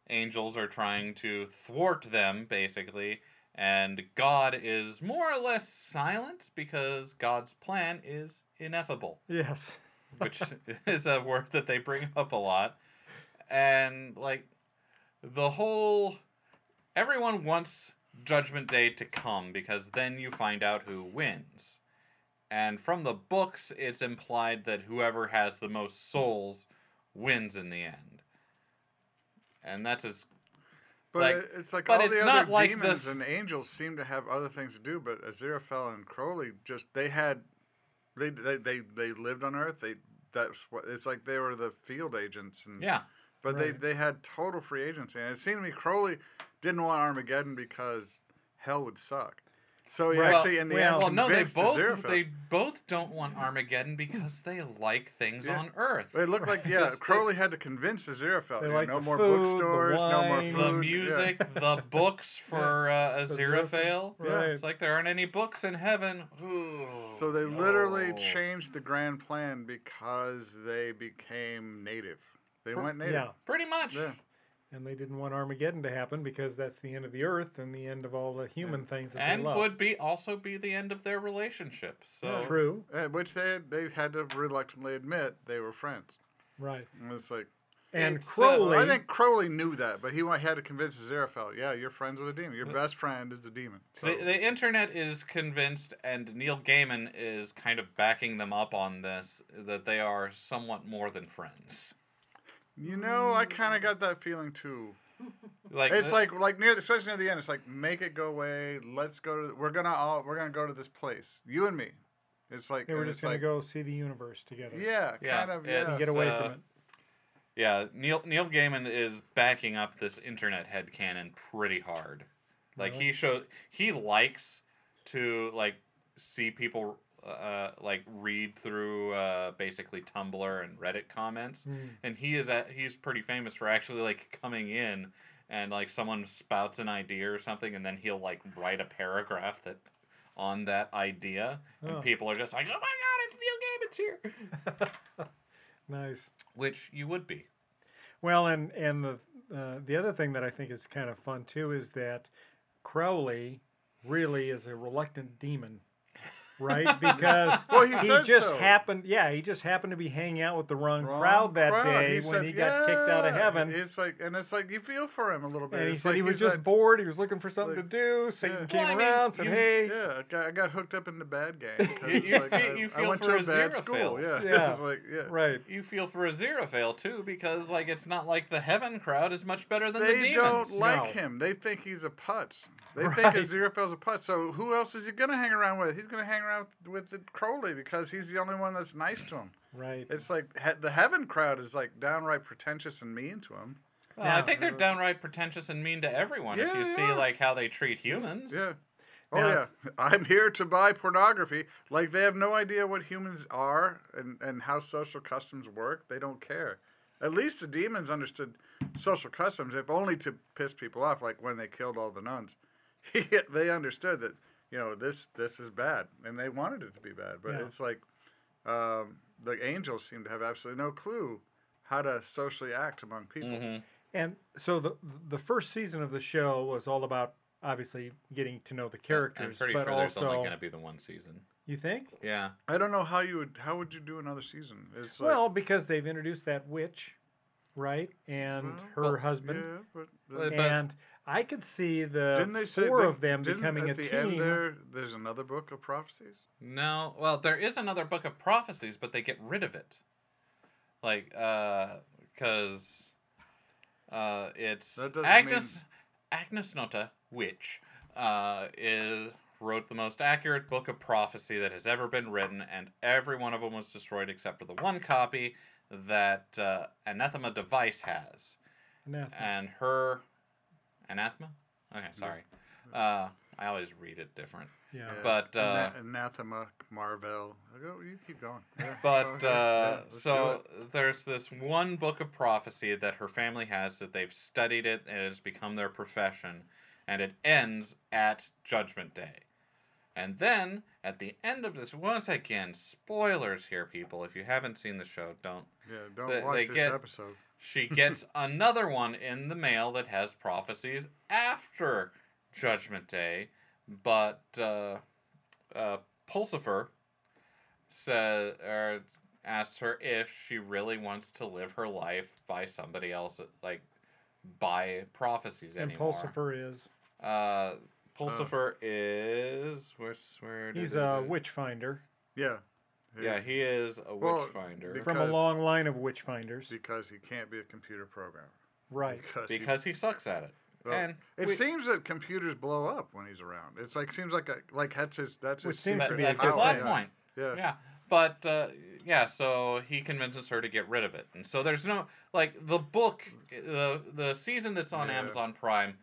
angels are trying to thwart them basically. And God is more or less silent because God's plan is ineffable. Yes. which (laughs) is a word that they bring up a lot. And like the whole everyone wants Judgment Day to come because then you find out who wins. And from the books it's implied that whoever has the most souls wins in the end. And that's as But Like- it's like but all it's the other like demons this- and angels seem to have other things to do, but Aziraphale and Crowley just they had they they they, they lived on Earth. They that's what it's like they were the field agents and yeah. But Right. they, they had total free agency. And it seemed to me Crowley didn't want Armageddon because hell would suck. So he Right. actually, in the Well- end, Well, no, they both Aziraphale. they both don't want Armageddon because they like things Yeah. on Earth. It looked like, (laughs) yeah, Because they- Crowley had to convince Aziraphale. They like no the more food, the bookstores, no more wine. food. the yeah. music, (laughs) the books for uh, Aziraphale. Aziraphale. Right. It's like there aren't any books in heaven. Ooh, So they literally no. changed the grand plan because they became native. They Pr- went native. Yeah. Pretty much. Yeah. And they didn't want Armageddon to happen because that's the end of the earth and the end of all the human things that And they love. would be also be the end of their relationship. So True. Uh, Which they had, they had to reluctantly admit they were friends. Right. And it's like, And It's, uh, Crowley. I think Crowley knew that, but he had to convince Aziraphale, yeah, you're friends with a demon. Your best friend is a demon. So, the, the internet is convinced, and Neil Gaiman is kind of backing them up on this, that they are somewhat more than friends. You know, I kind of got that feeling too. (laughs) Like it's the- like like near, especially near the end. It's like make it go away. Let's go to. We're gonna all. We're gonna go to this place. You and me. It's like they were and just it's going like, to go see the universe together. Yeah, Yeah, kind of. Yeah. And get away uh, from it. Yeah, Neil Neil Gaiman is backing up this internet head headcanon pretty hard. Like Really? he shows he likes to like see people uh, like read through uh, basically Tumblr and Reddit comments, Hmm. and he is at, he's pretty famous for actually like coming in and like someone spouts an idea or something, and then he'll like write a paragraph that on that idea, and Oh. people are just like, oh my god, it's Neil Gaiman's here, (laughs) Nice. which you would be. Well, and and the uh, the other thing that I think is kind of fun too is that Crowley really is a reluctant demon, right? Because (laughs) Well, he said just so. happened. Yeah, he just happened to be hanging out with the wrong, Wrong crowd that crowd. day He when said, he got kicked out of heaven. It's like, and it's like you feel for him a little bit. and he It's said like he was just like, bored. He was looking for something like- to do. Satan Yeah. came Well, I mean, around, said, you- "Hey, Yeah, I got, I got hooked up in the bad gang. (laughs) 'cause You- you like, feel- I, you I feel went for to a a bad Aziraphale. school. Yeah, Yeah. (laughs) It's like, yeah. right." you feel for Aziraphale too because like it's not like the heaven crowd is much better than They the demons. They don't like him. They think he's a putz. They think Right. Aziraphale's a putz. So who else is he gonna hang around with? He's gonna hang around with the Crowley because he's the only one that's nice to him. Right. It's like he- the heaven crowd is like downright pretentious and mean to him. Well, I think they're downright pretentious and mean to everyone. if Yeah, you they see like how they treat humans. Yeah. Oh Now yeah. it's- (laughs) I'm here to buy pornography. Like they have no idea what humans are and, and how social customs work. They don't care. At least the demons understood social customs, if only to piss people off, like when they killed all the nuns. (laughs) they understood that, you know, this this is bad. And they wanted it to be bad. But Yeah. it's like um, the angels seem to have absolutely no clue how to socially act among people. hmm And so the the first season of the show was all about obviously getting to know the characters, I'm pretty but sure there's also only going to be the one season. you think? Yeah. I don't know how you would how would you do another season? It's like, well, because they've introduced that witch, right, and Well, her well, husband, yeah, but, But- and I could see the Didn't they say four that- of them didn't becoming a the team. end there? There's another book of prophecies. No, well, there is another book of prophecies, but they get rid of it. Like, uh, because uh, it's That doesn't Agnes Agnes Nutter, witch, uh, is wrote the most accurate book of prophecy that has ever been written, and every one of them was destroyed except for the one copy that uh, Anathema Device has, Anathema. and her anathema. Okay, sorry. Uh, I always read it different. yeah. Yeah. But, uh, anathema, Marvel. Go. You keep going. Yeah, (laughs) But go ahead. uh, Yeah, so there's this one book of prophecy that her family has that they've studied it and it's become their profession, and it ends at Judgment Day. And then at the end of this, once again, spoilers here, people. If you haven't seen the show, don't. yeah, don't they- watch they this get- episode. She gets (laughs) another one in the mail that has prophecies after Judgment Day, but uh, uh, Pulsifer says or asks her if she really wants to live her life by somebody else, like by prophecies and anymore. Pulsifer is Uh, Pulsifer is where's where he's did it- a witch finder Yeah. Yeah, he is a Well, witch finder from a Because- long line of witch finders. because he can't be a computer programmer. Right. Because, he- because he sucks at it. well, and it we- seems that computers blow up when he's around. It's like seems like a, like that's his that's Which his seems to secret be a that's a good plot thing. point. Yeah. Yeah, but uh, yeah, so he convinces her to get rid of it, and so there's no like the book, the the season that's on Yeah. Amazon Prime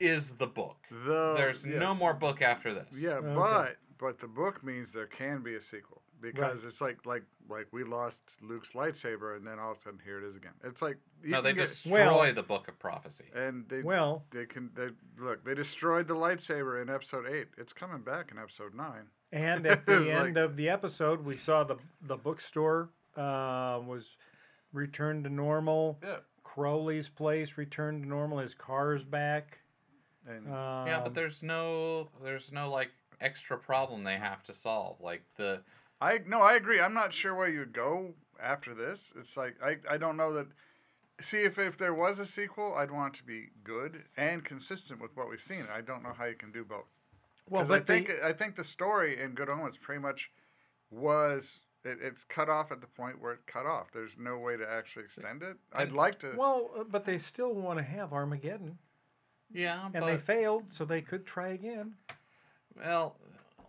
is the book. The, There's yeah. no more book after this. Yeah, Okay. but but the book means there can be a sequel because it's like like like we lost Luke's lightsaber and then all of a sudden here it is again. It's like you no, they get, destroy Well- the book of prophecy. and they Well, they can they look they destroyed the lightsaber in episode eight. It's coming back in episode nine. and (laughs) at the end like- of the episode, we saw the the bookstore uh, was returned to normal. Yeah, Crowley's place returned to normal. His car's back. And Um, yeah, but there's no there's no like extra problem they have to solve. Like the I no I agree. I'm not sure where you'd go after this. It's like I I don't know that. See if if there was a sequel, I'd want it to be good and consistent with what we've seen. I don't know how you can do both. Well, but I think the, I think the story in Good Omens pretty much was it, it's cut off at the point where it cut off. There's no way to actually extend it. I'd And- like to. well, uh, but they still want to have Armageddon, yeah, and but they failed, so they could try again. well,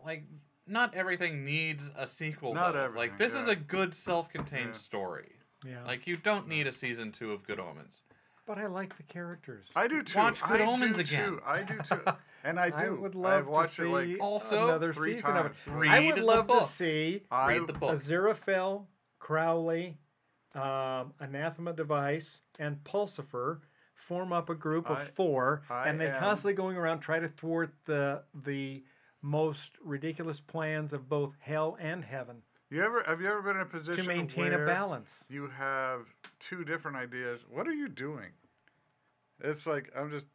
like not everything needs a sequel. Not though. everything, Like this is a good self-contained Yeah. story. Yeah, Like you don't need a season two of Good Omens. but I like the characters. I do too. Watch Good I Omens again. Too. I do too. (laughs) And I do. I would I've love to see it like Also, another three season of it. times. I would the love to see I, Read the book. Aziraphale, Crowley, um, Anathema Device, and Pulsifer form up a group of I- four, I and they am- constantly going around try to thwart the the most ridiculous plans of both hell and heaven You ever have you ever been in a position to maintain a balance. You have two different ideas. What are you doing? It's like I'm just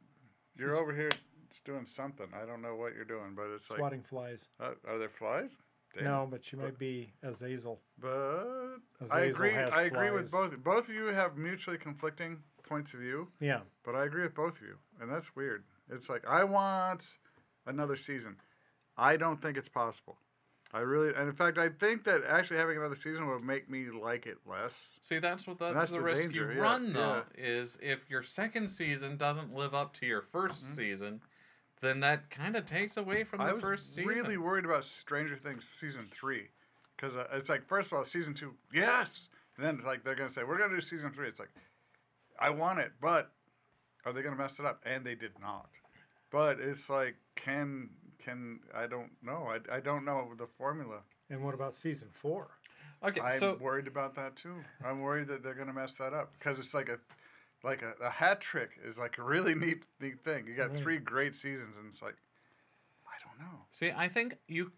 you're over here just doing something. I don't know what you're doing, but it's like Swatting flies. uh, are there flies? Damn. No, but she might be Azazel. But I agree. I agree with both. Both of you have mutually conflicting points of view, Yeah. but I agree with both of you, and that's weird. It's like I want another season. I don't think it's possible. I really, and in fact, I think that actually having another season would make me like it less. See, that's what that's, that's the, the risk danger, you yeah, run though. Is if your second season doesn't live up to your 1st Mhm. season, then that kind of takes away from I the first season. I was really worried about Stranger Things season three, because uh, it's like first of all, season two, yes, and then it's like they're gonna say we're gonna do season three. It's like I want it, but are they going to mess it up? And they did not. But it's like, can can I don't know. I, I don't know the formula. And what about season four? Okay, I'm so worried about that too. I'm worried that they're going to mess that up because it's like a like a, a hat trick is like a really (laughs) neat neat thing. You got Right. three great seasons, and it's like I don't know. see, I think you.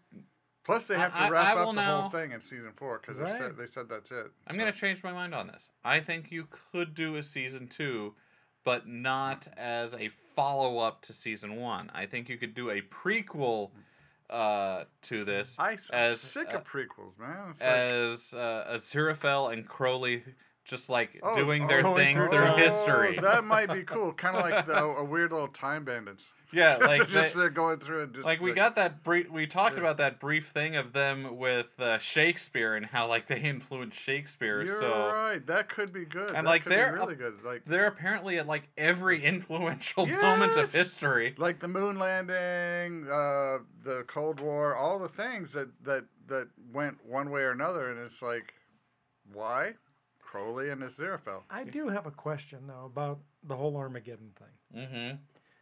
Plus, they have to I- wrap I up the now- whole thing in season four because they Right. said they said that's it. I'm So- gonna change my mind on this. I think you could do a season two, but not as a follow up to season one. I think you could do a prequel uh, to this I, I'm as sick uh, of prequels, man. It's like, as uh, Aziraphale and Crowley just like Oh, doing their going thing through history. That might be cool. Kind of like the, a weird little time bandits. (laughs) yeah, like (laughs) just they- uh, going through it. Just like we like- got that brief we talked Yeah. about that brief thing of them with uh, Shakespeare and how like they influenced Shakespeare You're so right. That could be good. And, that like, they're really good. Like they're apparently at like every influential (laughs) moment of Yes! history like the moon landing, uh, the Cold War, all the things that that that went one way or another, and it's like, why? Crowley and Aziraphale. I do have a question though about the whole Armageddon thing. mm-hmm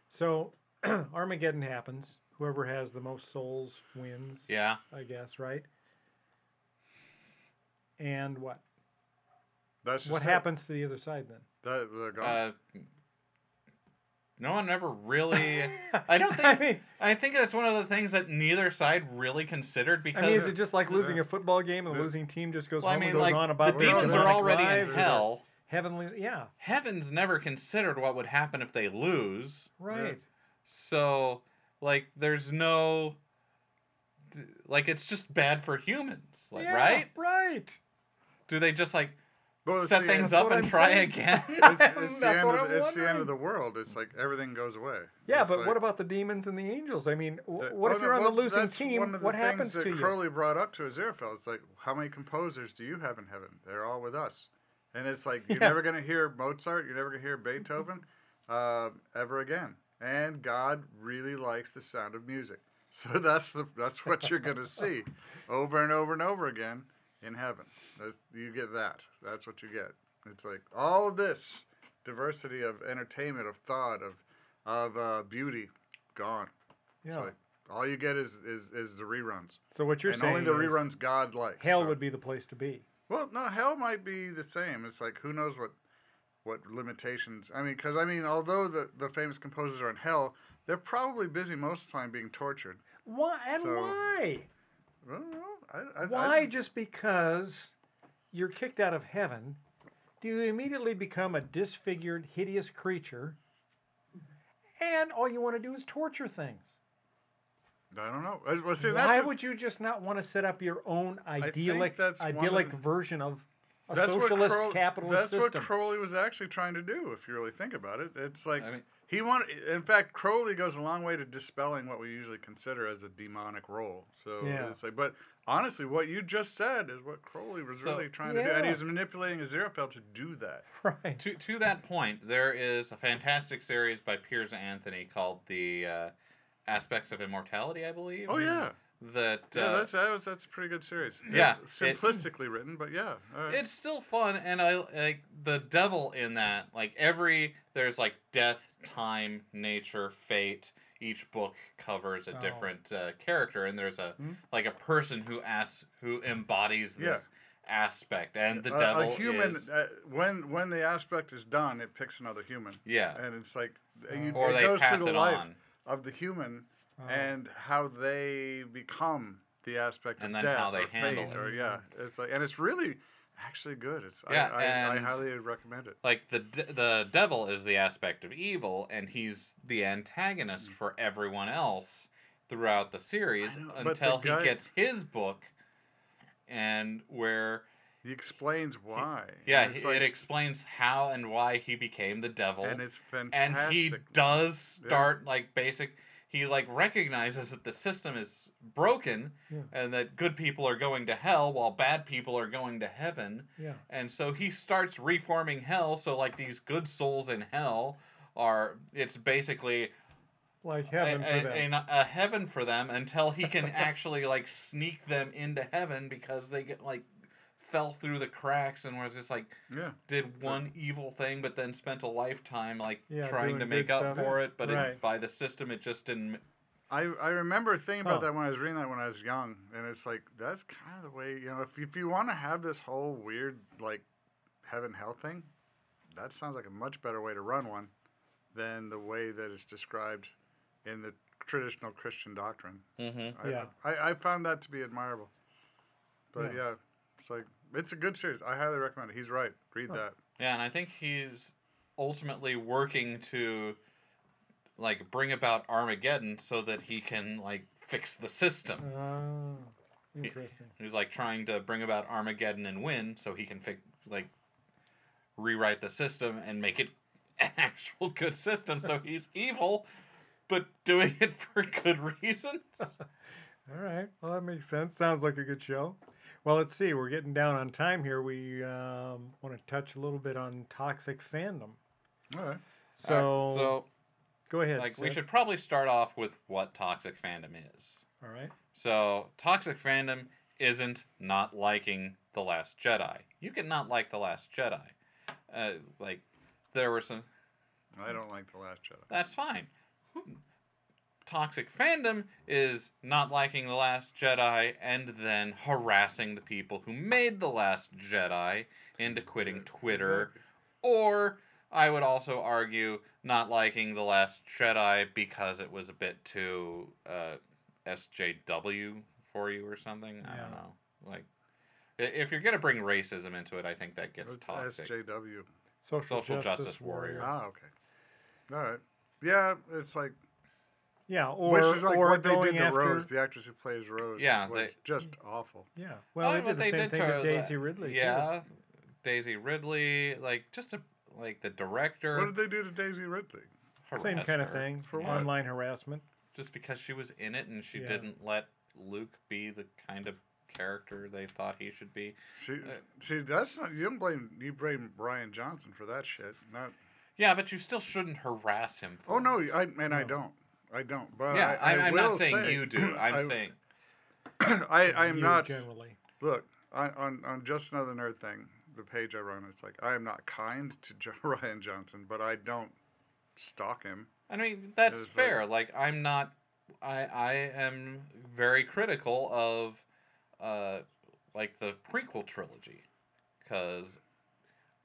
So (clears throat) Armageddon happens. Whoever has the most souls wins. yeah I guess, right? And what? That's just What it. happens to the other side then? That, they're gone. uh, no one ever really (laughs) I don't think. I think mean, I think that's one of the things that neither side really considered because. I because mean, is it just like losing a football game and the losing team just goes well, I home mean and goes like on the about their demons are already in lives or their hell Heavenly, yeah, heaven's never considered what would happen if they lose right. So, like, there's no. Like, it's just bad for humans. Like, Yeah, right? Right. Do they just, like, Well, set the things end- up and I'm try saying. again? It's, (laughs) it's the end what of I'm the, it's the end of the world. It's like everything goes away. Yeah, It's but like- what about the demons and the angels? I mean, w- the- what oh, if no, you're on well, the losing team? One of the What happens that to you? Crowley brought up to Aziraphale. It's like, how many composers do you have in heaven? They're all with us. And it's like you're Yeah. never going to hear Mozart. You're never going to hear Beethoven (laughs) uh, ever again. And God really likes the sound of music. (laughs) So that's the that's what you're going to see over and over and over again in heaven. That's, you get that. That's what you get. It's like all of this diversity of entertainment, of thought, of of uh, beauty, gone. yeah. Like all you get is is, is the reruns, so what you're and saying only the reruns God likes. hell so- would be the place to be. Well, no, hell might be the same. It's like who knows what what limitations. I mean, because I mean, although the the famous composers are in hell, they're probably busy most of the time being tortured. Why and So- why? I. I, Why I, just because you're kicked out of heaven do you immediately become a disfigured, hideous creature? And all you want to do is torture things. I don't know. Well, see, that's Why just- would you just not want to set up your own idyllic, one of the- version of a that's what socialist Crow- capitalist That's system? what Crowley was actually trying to do. If you really think about it, it's like I mean, he wanted. In fact, Crowley goes a long way to dispelling what we usually consider as a demonic role. So Yeah. it's like, but honestly, what you just said is what Crowley was So- really trying to do, and he's manipulating Aziraphale to do that. right. to, to that point, there is a fantastic series by Piers Anthony called The uh, Aspects of Immortality, I believe. Oh yeah, That. yeah, uh, that's that was that's a pretty good series. Yeah, It's it- simplistically written, but yeah, all right. it's still fun and i like the devil in that like every there's like death time nature fate each book covers a Oh. different uh, character and there's a Hmm. like a person who asks who embodies Yeah. this aspect and the a, devil a human is uh, when when the aspect is done, it picks another human, yeah and it's like Oh. you, or it they goes pass through the it life on of the human And how they become the aspect And of then death how they or handle fate, it. or yeah, it's like and it's really actually good. It's Yeah, I, I, I highly recommend it. like the de- the devil is the aspect of evil and he's the antagonist for everyone else throughout the series Mm. Know, but the until guy- he gets his book and where He explains why. Yeah, and it's it explains how and why he became the devil. and it's fantastic. And he does Yeah. start like basic he like recognizes that the system is broken Yeah. and that good people are going to hell while bad people are going to heaven. Yeah. And so he starts reforming hell so like these good souls in hell are it's basically Like a, heaven for a- them. a- a heaven for them until he can (laughs) actually like sneak them into heaven because they get like fell through the cracks and was just like Yeah. did one evil thing, but then spent a lifetime like Yeah, trying to make up stuff. for it, but it- by the system it just didn't. I, I remember thinking about Huh. that when I was reading that when I was young, and it's like that's kind of the way you know if if you want to have this whole weird like heaven hell thing, that sounds like a much better way to run one than the way that it's described in the traditional Christian doctrine. Mm-hmm. I, Yeah. I, I found that to be admirable. But Yeah. yeah. it's like it's a good series. I highly recommend it. He's right. Read Huh. that. Yeah, and I think he's ultimately working to like bring about Armageddon so that he can like fix the system. Oh, interesting. He's like trying to bring about Armageddon and win so he can fix like rewrite the system and make it (laughs) an actual good system. So (laughs) he's evil, but doing it for good reasons. (laughs) All right. Well, that makes sense. Sounds like a good show. Well, let's see. We're getting down on time here. We um, want to touch a little bit on toxic fandom. All right. So, Alright, so go ahead. like we should probably start off with what toxic fandom is. All right. So, toxic fandom isn't not liking The Last Jedi. You can not like The Last Jedi. Uh, like, there were some. I don't like the Last Jedi. That's fine. Toxic fandom is not liking The Last Jedi and then harassing the people who made The Last Jedi into quitting Twitter. Or, I would also argue, not liking The Last Jedi because it was a bit too uh, SJW for you or something. I don't know. Like, if you're going to bring racism into it, I think that gets What's toxic. SJW. Social, Social justice, Justice warrior. Warrior. Ah, okay. All right. Yeah, it's like Yeah, or which is like or what they did to after. Rose, the actress who plays Rose. Yeah, was they- just awful. Yeah. Well, they Oh, did what the same thing to Daisy the- Ridley. too. Yeah, Daisy Ridley, like just a like the director. What did they do to Daisy Ridley? Same harassed kind of thing. For what? Online harassment. Just because she was in it and she Yeah. didn't let Luke be the kind of character they thought he should be. She, Uh, see, that's not. You don't blame. You blame Rian Johnson for that shit. Not. Yeah, but you still shouldn't harass him. For Oh no. I and I don't. I don't. But yeah, I, I, I, am will not saying say- you do. (clears throat) I'm I- saying (clears throat) I, I am You not. generally. Look, I, on on just another nerd thing, the page I run, it's like I am not kind to Jo- (laughs) Rian Johnson, but I don't stalk him. I mean that's It's like- fair. Like I'm not. I I am very critical of, uh, like the prequel trilogy, because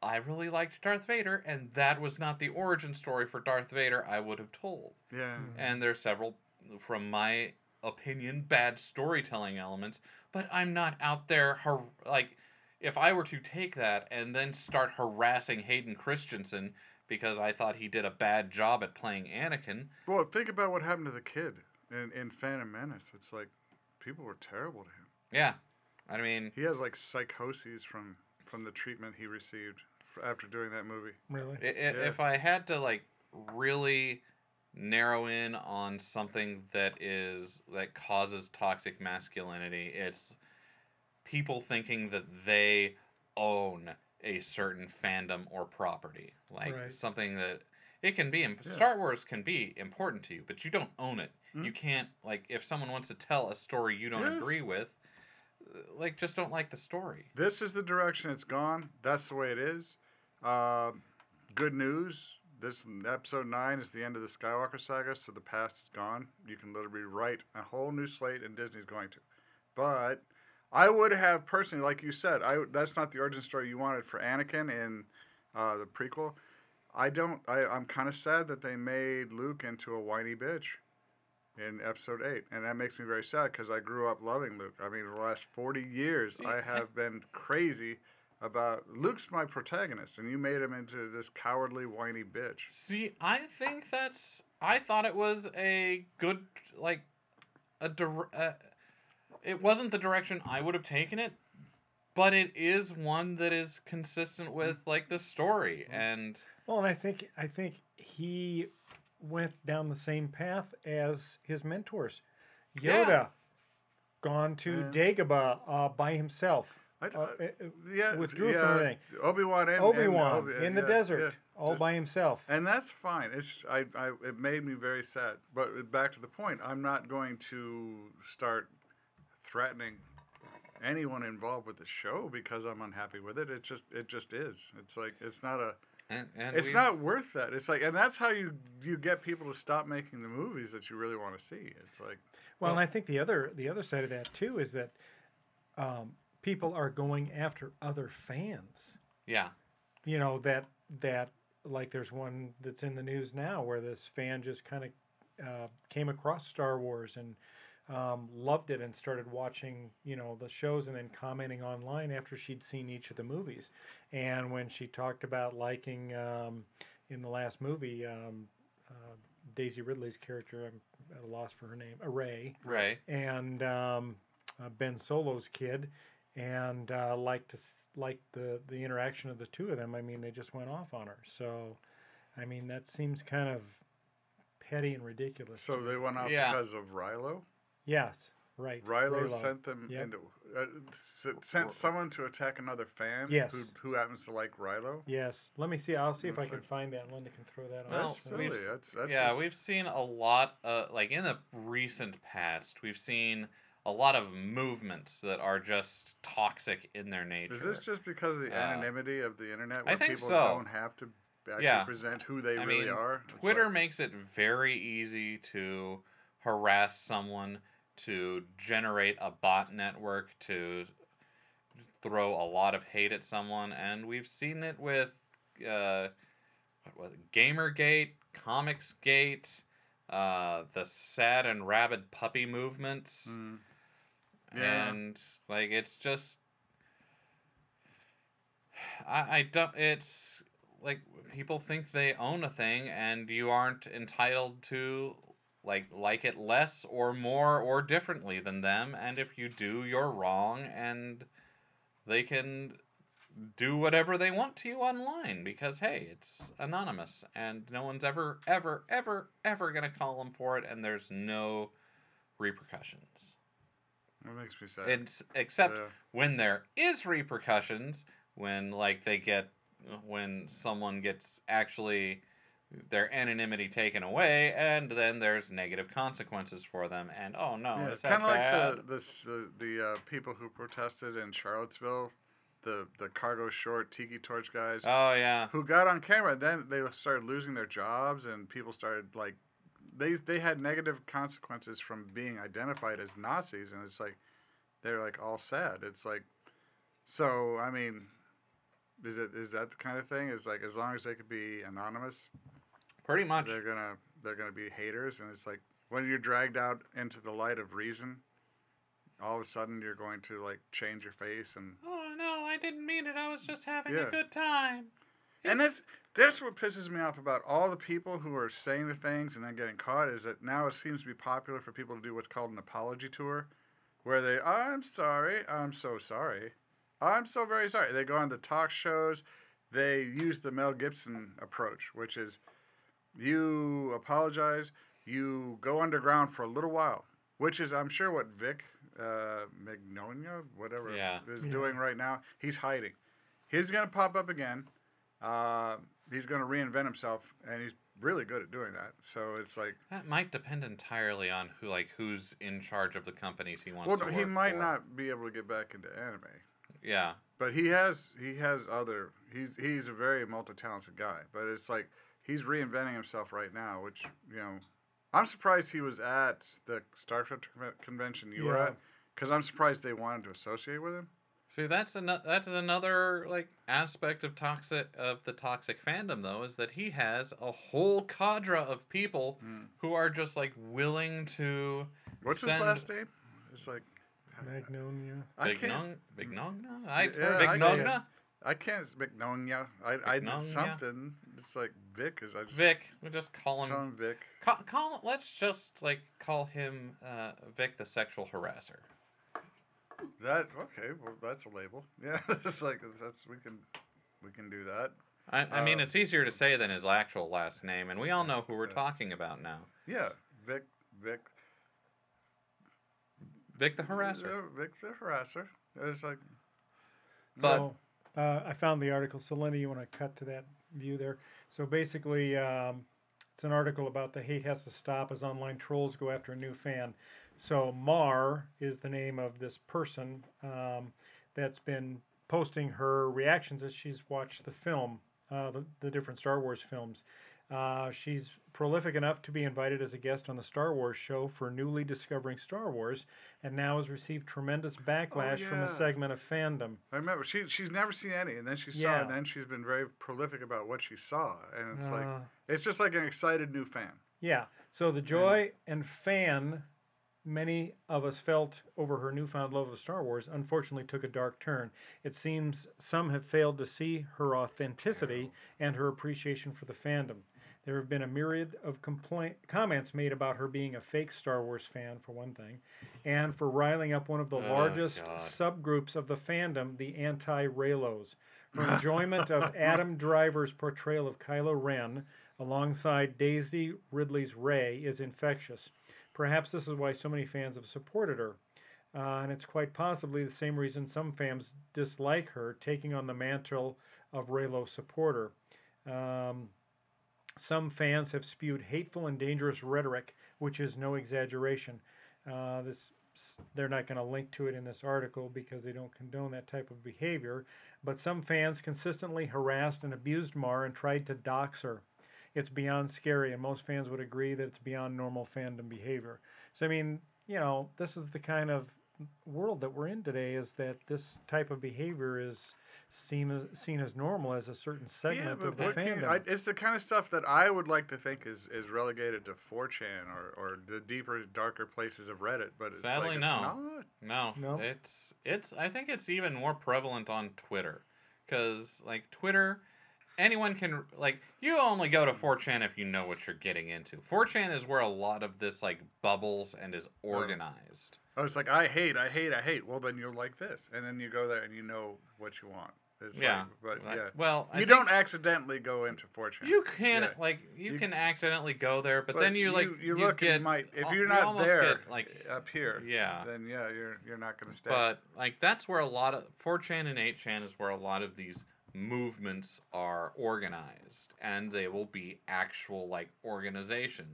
I really liked Darth Vader, and that was not the origin story for Darth Vader I would have told. Yeah. Mm. And there's several, from my opinion, bad storytelling elements. But I'm not out there har- like, if I were to take that and then start harassing Hayden Christensen because I thought he did a bad job at playing Anakin. Well, think about what happened to the kid in in Phantom Menace. It's like people were terrible to him. Yeah, I mean, He has like psychoses from from the treatment he received f- after doing that movie. Really? i- i- Yeah. if I had to like really narrow in on something that is that causes toxic masculinity, it's people thinking that they own a certain fandom or property, like Right. something that it can be. imp Yeah. Star Wars can be important to you, but you don't own it. Mhm. You can't like if someone wants to tell a story you don't Yes. agree with, uh, like just don't like the story. This is the direction it's gone. That's the way it is. Um good news. This episode nine is the end of the Skywalker saga, so the past is gone. You can literally write a whole new slate, and Disney's going to. But I would have personally, like you said, I that's not the origin story you wanted for Anakin in uh, the prequel. I don't. I, I'm kind of sad that they made Luke into a whiny bitch in Episode Eight, and that makes me very sad because I grew up loving Luke. I mean, the last 40 years, I- have been crazy about Luke's my protagonist, and you made him into this cowardly, whiny bitch. See, I think that's. I thought it was a good, like, a dir- uh, It wasn't the direction I would have taken it, but it is one that is consistent with like the story and. Well, and I think I think he went down the same path as his mentors. Yeah. Yoda, gone to Yeah. Dagobah uh, by himself. I, Uh, uh, yeah, withdrew yeah, from everything. Obi Wan and Obi Wan Obi- in the yeah, desert, yeah. all Just- by himself. And that's fine. It's I, I it made me very sad. But back to the point, I'm not going to start threatening anyone involved with the show because I'm unhappy with it. It just it just is. It's like it's not a And, and it's we- not worth that. It's like and that's how you you get people to stop making the movies that you really want to see. It's like Well, and I think the other the other side of that too is that um, people are going after other fans. Yeah. You know that that like there's one that's in the news now where this fan just kind of uh, came across Star Wars and um, loved it and started watching you know the shows and then commenting online after she'd seen each of the movies. And when she talked about liking um, in the last movie. Um, uh, Daisy Ridley's character, I'm at a loss for her name, Rey. Right. and um, uh, Ben Solo's kid, and uh, like to like the the interaction of the two of them. I mean, they just went off on her. So, I mean, that seems kind of petty and ridiculous. so they went off Yeah. because of Rilo. yes, right. Rilo Reylo. sent them Yep. into uh, sent someone to attack another fan. Yes. Who, who happens to like Rilo. Yes, let me see. I'll see if I can find that. Linda can throw that on. Well, That's screen. we've silly. That's, that's yeah, just- we've seen a lot, uh, like in the recent past, we've seen a lot of movements that are just toxic in their nature. Is this just because of the Uh, anonymity of the internet, I where think people so. don't have to actually Yeah. present who they I really mean, are? Twitter like- makes it very easy to harass someone, to generate a bot network, to throw a lot of hate at someone, and we've seen it with uh, what was it, GamerGate, ComicsGate, uh, the sad and rabid puppy movements, Mm. Yeah. and like it's just (sighs) I, I don't it's like people think they own a thing and you aren't entitled to like like it less or more or differently than them and if you do you're wrong and they can do whatever they want to you online because hey it's anonymous and no one's ever ever ever ever going to call them for it and there's no repercussions That makes me sad. it's except Yeah. when there is repercussions when like they get when someone gets actually their anonymity taken away and then there's negative consequences for them and oh no yeah, it's kind of like the the the, the uh, people who protested in Charlottesville, the the cargo short tiki torch guys, oh yeah who got on camera. Then they started losing their jobs, and people started like they they had negative consequences from being identified as Nazis, and it's like they're like all sad. It's like so. I mean, is it is that the kind of thing? Is like as long as they could be anonymous, pretty much they're gonna they're gonna be haters, and it's like when you're dragged out into the light of reason, all of a sudden you're going to like change your face and oh no i didn't mean it i was just having Yeah. a good time And that's that's what pisses me off about all the people who are saying the things and then getting caught is that now it seems to be popular for people to do what's called an apology tour, where they I'm sorry, I'm so sorry, I'm so very sorry. They go on the talk shows, they use the Mel Gibson approach, which is you apologize, you go underground for a little while, which is I'm sure what Vic uh, Magnolia, whatever, Yeah. is Yeah. doing right now. He's hiding. He's gonna pop up again. Uh, he's going to reinvent himself, and he's really good at doing that. So it's like, that might depend entirely on who like who's in charge of the companies he wants well, to work he might for. not be able to get back into anime, yeah but he has he has other. He's he's a very multi-talented guy, but it's like he's reinventing himself right now, which you know, I'm surprised he was at the Star Trek convention you were at, because I'm surprised they wanted to associate with him. See, that's another that's another like aspect of toxic of the toxic fandom though is that he has a whole cadre of people Mm. who are just like willing to What's send his last name? It's like Magnolia. I Big can't. Nong Big Nongna? I Yeah, Big I Nongna? I can't. Magnolia. I I did something. It's like Vic. Is I just Vic. We just call him call him Vic. call, call let's just like call him uh, Vic the sexual harasser. That okay? Well, that's a label. (laughs) Yeah, it's like that's we can we can do that. I, I mean, Uh, it's easier to say than his actual last name, and we all know who we're Yeah. talking about now. Yeah, Vic Vic. Vic the harasser. Vic the harasser. It's like But- so uh, I found the article. So Linda, you want to cut to that view there? So basically, um, it's an article about the hate has to stop as online trolls go after a new fan. So Mar is the name of this person um, that's been posting her reactions as she's watched the film, uh, the, the different Star Wars films. Uh, she's prolific enough to be invited as a guest on the Star Wars show for newly discovering Star Wars, and now has received tremendous backlash from a segment of fandom. I remember she she's never seen any, and then she saw, yeah. and then she's been very prolific about what she saw, and it's like Uh, it's just like an excited new fan. Yeah. So the joy and fan many of us felt over her newfound love of Star Wars unfortunately took a dark turn. It seems some have failed to see her authenticity and her appreciation for the fandom. There have been a myriad of complaint comments made about her being a fake Star Wars fan, for one thing, and for riling up one of the Oh, largest God. subgroups of the fandom, the anti-Reylos. Her (laughs) enjoyment of Adam Driver's portrayal of Kylo Ren alongside Daisy Ridley's Rey is infectious. Perhaps this is why so many fans have supported her. Uh, and it's quite possibly the same reason some fans dislike her taking on the mantle of Reylo supporter. Um, some fans have spewed hateful and dangerous rhetoric, which is no exaggeration. Uh, this they're not going to link to it in this article because they don't condone that type of behavior. But some fans consistently harassed and abused Mar and tried to dox her. It's beyond scary, and most fans would agree that it's beyond normal fandom behavior. So, I mean, you know, this is the kind of world that we're in today is that this type of behavior is seen as, seen as normal as a certain segment of the what can you- fandom. I, it's the kind of stuff that I would like to think is, is relegated to 4chan or, or the deeper, darker places of Reddit, but it's Sadly, like, it's no. not. No, No? it's it's. I think it's even more prevalent on Twitter, because like Twitter, anyone can like. You only go to 4chan if you know what you're getting into. 4chan is where a lot of this like bubbles and is oh. organized. Oh, it's like I hate, I hate, I hate. Well, then you're like this, and then you go there and you know what you want. It's yeah, like, but yeah, Well, I you don't accidentally go into 4chan. You can Yeah. like you, You- can accidentally go there, but, then you, like you look get might if you're not almost there get, like up here, yeah. then yeah, you're you're not gonna stay. But like that's where a lot of 4chan and 8chan is where a lot of these movements are organized and they will be actual like organization.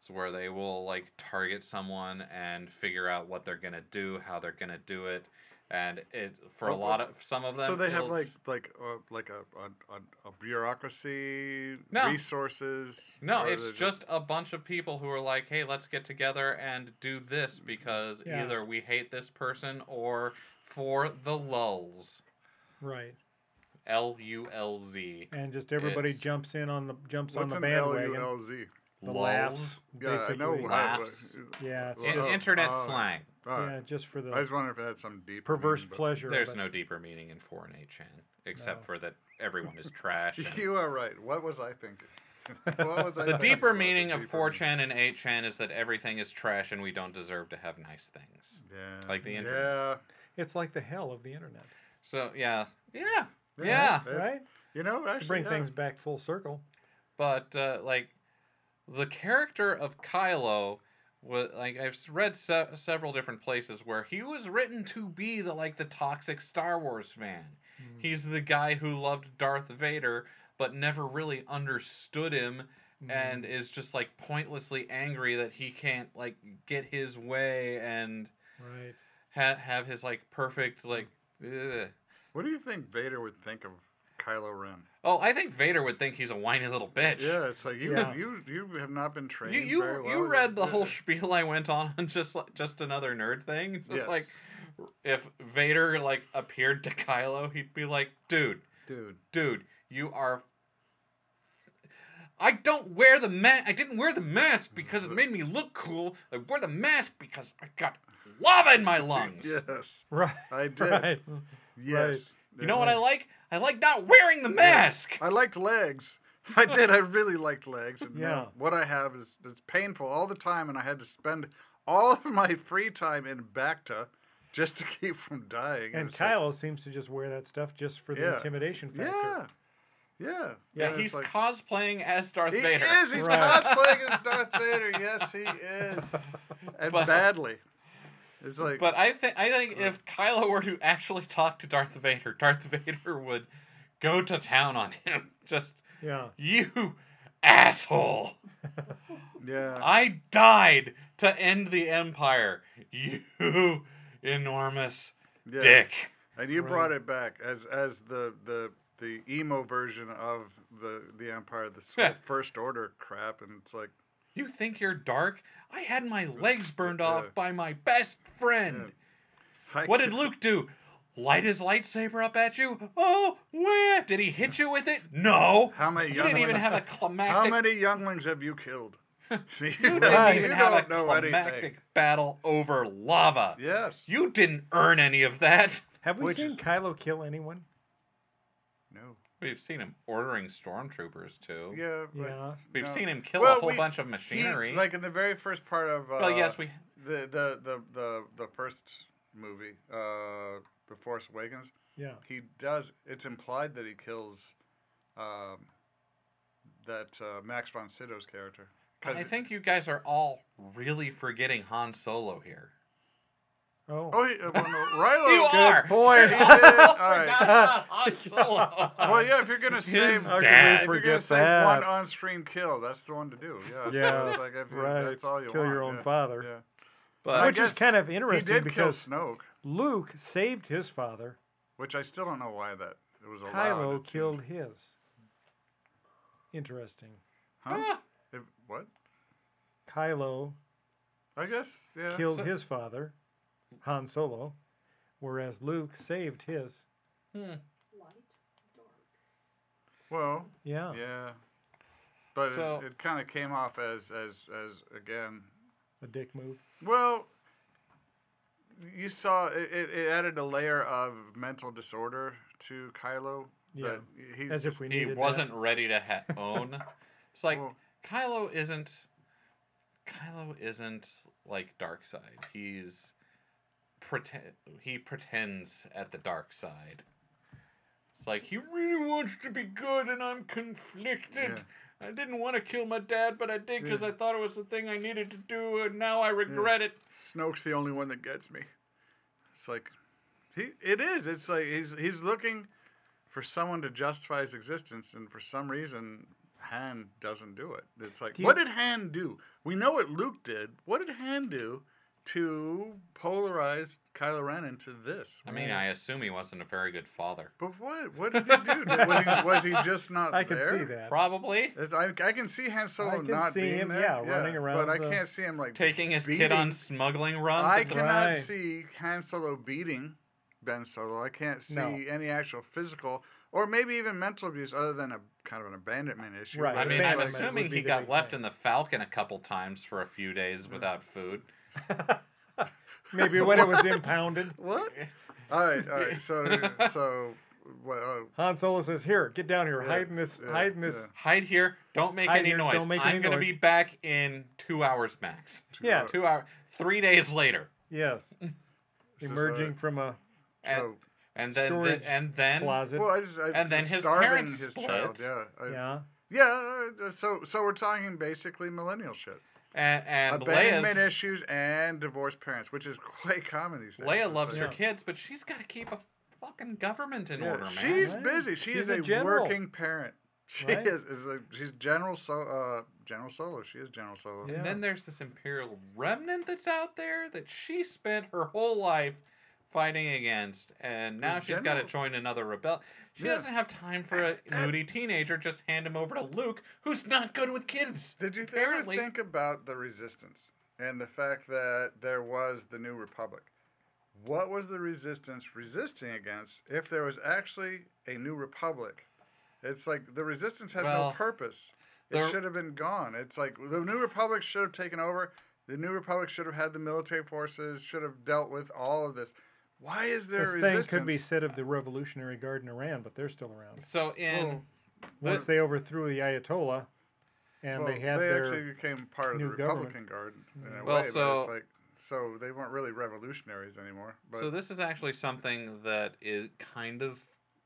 So where they will like target someone and figure out what they're gonna do, how they're gonna do it, and it for a lot of some of them. so they have like like uh, like a a, a, a bureaucracy, No. resources. No, it's they're just a bunch of people who are like, "Hey, let's get together and do this because Yeah. either we hate this person or for the lulz." right. L U L Z. And just everybody It's- jumps in on the jumps on What's the an bandwagon. LULZ? The Lulz. laughs, Yeah, I basically. know. Laughs. Yeah, it's In- just- internet oh, slang. all right. yeah, just for the I the was wondering if it had some deep perverse meaning, pleasure. There's of no deeper meaning in 4 and 8chan except No. for that everyone is trash. (laughs) and- You are right. What was I thinking? (laughs) what was I the thinking deeper about the meaning of deeper 4chan and 8chan is that everything is trash and we don't deserve to have nice things. Yeah. like the internet. Yeah. It's like the hell of the internet, So, yeah. Yeah. Yeah. It- right? You know, To actually, bring yeah. things back full circle. but uh, like the character of Kylo was like I've read se- several different places where he was written to be the like the toxic Star Wars fan. Mm. He's the guy who loved Darth Vader but never really understood him Mm. and is just like pointlessly angry that he can't like get his way and right. ha- have his like perfect like ugh. What do you think Vader would think of Kylo Ren? Oh, I think Vader would think he's a whiny little bitch. Yeah, it's like you Yeah. you you have not been trained. You you, very you read the whole spiel I went on on (laughs) just like just another nerd thing. Just Yes. like if Vader like appeared to Kylo, he'd be like, "Dude, dude. dude, you are." I don't wear the mask. I didn't wear the mask because it made me look cool. I wore the mask because I got lava in my lungs. (laughs) Yes, Right. I did. Right. Yes. You know what I like? I like not wearing the mask. I liked legs. (laughs) I did. I really liked legs. And Yeah. what I have is it's painful all the time, and I had to spend all of my free time in Bacta just to (laughs) keep from dying. And Kylo like- seems to just wear that stuff just for the Yeah. intimidation factor. yeah, yeah, Yeah, And he's like- cosplaying as Darth He Vader. He is. He's Right. cosplaying as Darth Vader. Yes, he is, (laughs) and But- badly. It's like, But I think I think if Kylo were to actually talk to Darth Vader, Darth Vader would go to town on him. (laughs) Just Yeah. you asshole. (laughs) Yeah. I died to end the empire. You enormous yeah. dick. And you Right. brought it back as as the the the emo version of the the Empire, the Yeah. First Order crap, and it's like, You think you're dark? I had my legs burned off by my best friend. I What did Luke do? Light his lightsaber up at you? Oh, where? Did he hit you with it? No. How many You younglings? didn't even have a climactic. How many younglings have you killed? (laughs) See, (laughs) You you didn't Right. even have a climactic anything. battle over lava. Yes. You didn't earn any of that. Have we Which seen is- Kylo kill anyone? No. We've seen him ordering stormtroopers too. Yeah. but Yeah. We've no. seen him kill Well, a whole we- bunch of he- machinery. like in the very first part of. Uh, well, yes, we. the the the the the first movie, uh, The Force Awakens. Yeah. He does. It's implied that he kills, um, that uh, Max von Sydow's character. I think you guys are all really forgetting Han Solo here. Oh. Oh, he, uh, well, no, Reylo. (laughs) You good are. point. (laughs) He did. all All right. Han (laughs) Solo. Well, yeah. If you're gonna His save, How could we if you're gonna forget save that? one on-screen kill, that's the one to do. Yeah. Yeah, it's like if you- right. That's all you Kill want. your own yeah, father. Yeah. But Which is guess kind of He interesting did because kill Snoke, Luke saved his father. which I still don't know why that it was allowed. Kylo it seemed. killed his. Interesting. Huh? Ah, If- what? Kylo I guess. Yeah. killed So- his father, Han Solo, whereas Luke saved his. hmm. Light, dark. Well, Yeah. yeah. But So- it, it kind of came off as as as again. A dick move. Well, you saw it, it, it added a layer of mental disorder to Kylo. Yeah. that he's As if we he needed wasn't that. ready to ha- own. It's like Well- Kylo isn't. Kylo isn't like dark side. He's pretend. He pretends at the dark side. It's like he really wants to be good, and I'm conflicted. Yeah. I didn't want to kill my dad, but I did because Yeah. I thought it was the thing I needed to do, and now I regret it. Snoke's the only one that gets me. It's like he it is. It's like he's he's looking for someone to justify his existence, and for some reason, Han doesn't do it. It's like, Do you- what did Han do? We know what Luke did. What did Han do to polarize Kylo Ren into this? I mean, I assume he wasn't a very good father. But what? What did he do? (laughs) Was, he, was he just not I can see that. Probably It's- I, I can see Han Solo I can not see being him, there. yeah, running around But I the- can't see him like taking his kid on smuggling runs. I It's a- cannot Right. see Han Solo beating Ben Solo. I can't see No. any actual physical or maybe even mental abuse other than a kind of an abandonment issue. Right, I mean, it's I'm abandonment like- assuming be he the got big left thing. in the Falcon a couple times for a few days without food. (laughs) Maybe when it was impounded. (laughs) what? (laughs) All right, all right. So, so, what? Uh, Han Solo says, "Here, get down here, Yeah, hide in this, yeah, hide in this." yeah. Hide here. Don't make Hide any here, noise. don't make I'm any gonna noise. be back in two hours max. Yeah. hours. Two hour. Three days later, Yes, So, emerging from a and so, and then storage the, and then closet. well, I just, I, And then his parents his split. child. Yeah, I, yeah, yeah. uh, So, so we're talking basically millennial shit. And, and abandonment Leia's, issues and divorced parents, which is quite common these days. Leia loves like- her kids, but she's got to keep a fucking government in Yeah, order, man. She's Right. busy. She She's is a a, working parent. She Right. is. is a, she's General so uh General Solo. She is General Solo. Yeah. And then there's this Imperial remnant that's out there that she spent her whole life fighting against, and now she's got to join another rebel. She Yeah. doesn't have time for a moody teenager. Just hand him over to Luke, who's not good with kids. Did you ever think about the Resistance and the fact that there was the New Republic? What was the Resistance resisting against if there was actually a New Republic? It's like the Resistance has Well, no purpose. It should have been gone. It's like the New Republic should have taken over. The New Republic should have had the military forces. Should have dealt with all of this. Why is there this resistance? thing could be said of the Revolutionary Guard in Iran, but they're still around. So in Well, Once they overthrew the Ayatollah, and well, they had their actually became part of the new government. Republican Guard in a Well, way, so- but it's like so they weren't really revolutionaries anymore. But so this is actually something that is kind of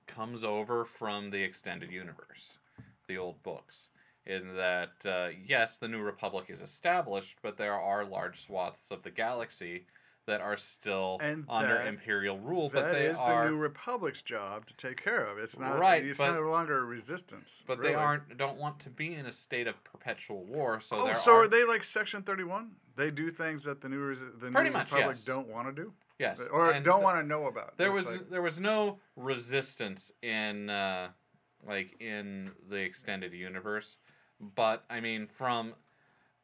comes over from the extended universe, the old books. In that, uh, yes, the New Republic is established, but there are large swaths of the galaxy that are still And under that- imperial rule, but they is are the new republic's job to take care of. It's not Right, It's but- no longer a resistance. but really. they aren't don't want to be in a state of perpetual war. So oh, so are, are they like Section Thirty One? They do things that the new the new much, republic yes. don't want to do, yes, or and don't th- want to know about. There It's was like- there was no resistance in uh, like in the extended universe, but I mean from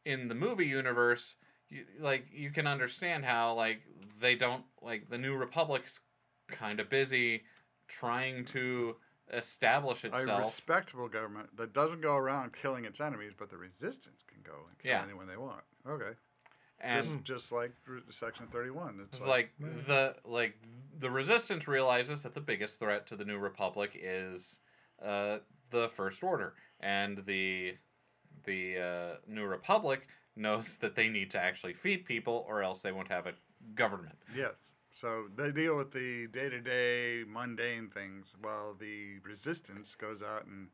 in the movie universe, you, like you can understand how like they don't like the New Republic's kind of busy trying to establish itself. a respectable government that doesn't go around killing its enemies, but the resistance can go and kill Yeah. anyone they want. Okay, and just just like Section Thirty One. It's, It's like Right. the like the resistance realizes that the biggest threat to the New Republic is uh, the First Order, and the the uh, New Republic knows that they need to actually feed people, or else they won't have a government. yes. So they deal with the day to day mundane things, while the resistance goes out and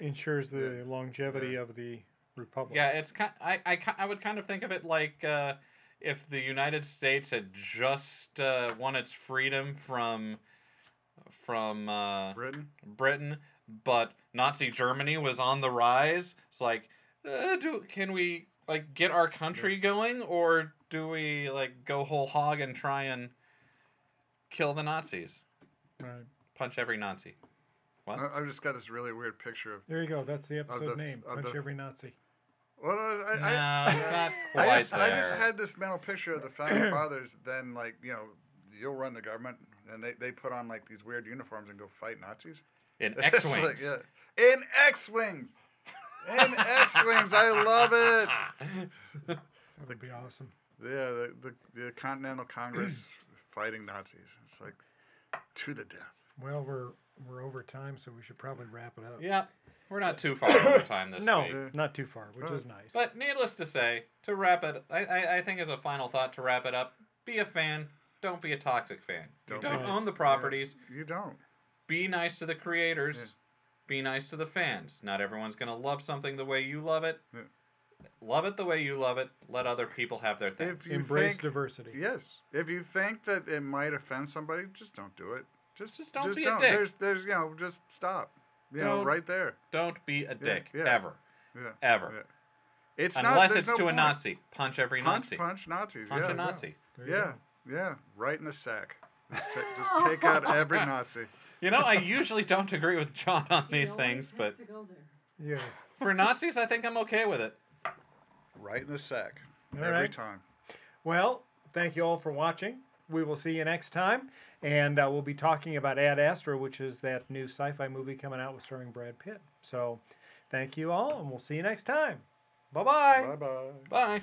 ensures the Yeah. longevity Yeah. of the republic. Yeah, it's kind. I, I I would kind of think of it like uh, if the United States had just uh, won its freedom from from uh, Britain. Britain, but Nazi Germany was on the rise. It's like, uh, do can we like get our country going, or do we like go whole hog and try and kill the Nazis, Right. punch every Nazi? What? I, I've just got this really weird picture of. There you go. That's the episode the- name. Punch the- every Nazi. Well, I, no, it's not I quite just, I just had this mental picture of the founding (clears throat) fathers. Then, like you know, you'll run the government, and they, they put on like these weird uniforms and go fight Nazis. in (laughs) It's X like, wings. yeah. In X wings. In X wings, I love it. That would be awesome. Yeah, the, the the Continental Congress (clears throat) fighting Nazis. It's like to the death. Well, we're we're over time, so we should probably wrap it up. yeah, we're not too far over time this no, week. Yeah. not too far, which Right. is uh, nice. But needless to say, to wrap it, I, I, I think as a final thought to wrap it up, be a fan. Don't be a toxic fan. Don't you don't be- own the properties. You don't. Be nice to the creators. Yeah. Be nice to the fans. Not everyone's gonna love something the way you love it. Yeah. Love it the way you love it. Let other people have their things. If you Embrace think, diversity. Yes. If you think that it might offend somebody, just don't do it. Just Just don't be a dick. There's there's you know just stop. You know Don't- right there. Don't be a dick yeah. ever, Yeah. ever. yeah. It's Unless there's it's no to a. Nazi. Punch every Punch, Nazi. punch Nazis. Punch yeah, a Nazi. Yeah. Yeah. yeah. Right in the sack. Just, ta- just take out every (laughs) Nazi. You know, I usually don't agree with John on He these things, has but to go there. Yes. (laughs) for Nazis, I think I'm okay with it. Right in the sack. All every right. time. Well, thank you all for watching. We will see you next time, and uh, we'll be talking about Ad Astra, which is that new sci-fi movie coming out with starring Brad Pitt. So, thank you all, and we'll see you next time. Bye-bye. Bye bye. Bye.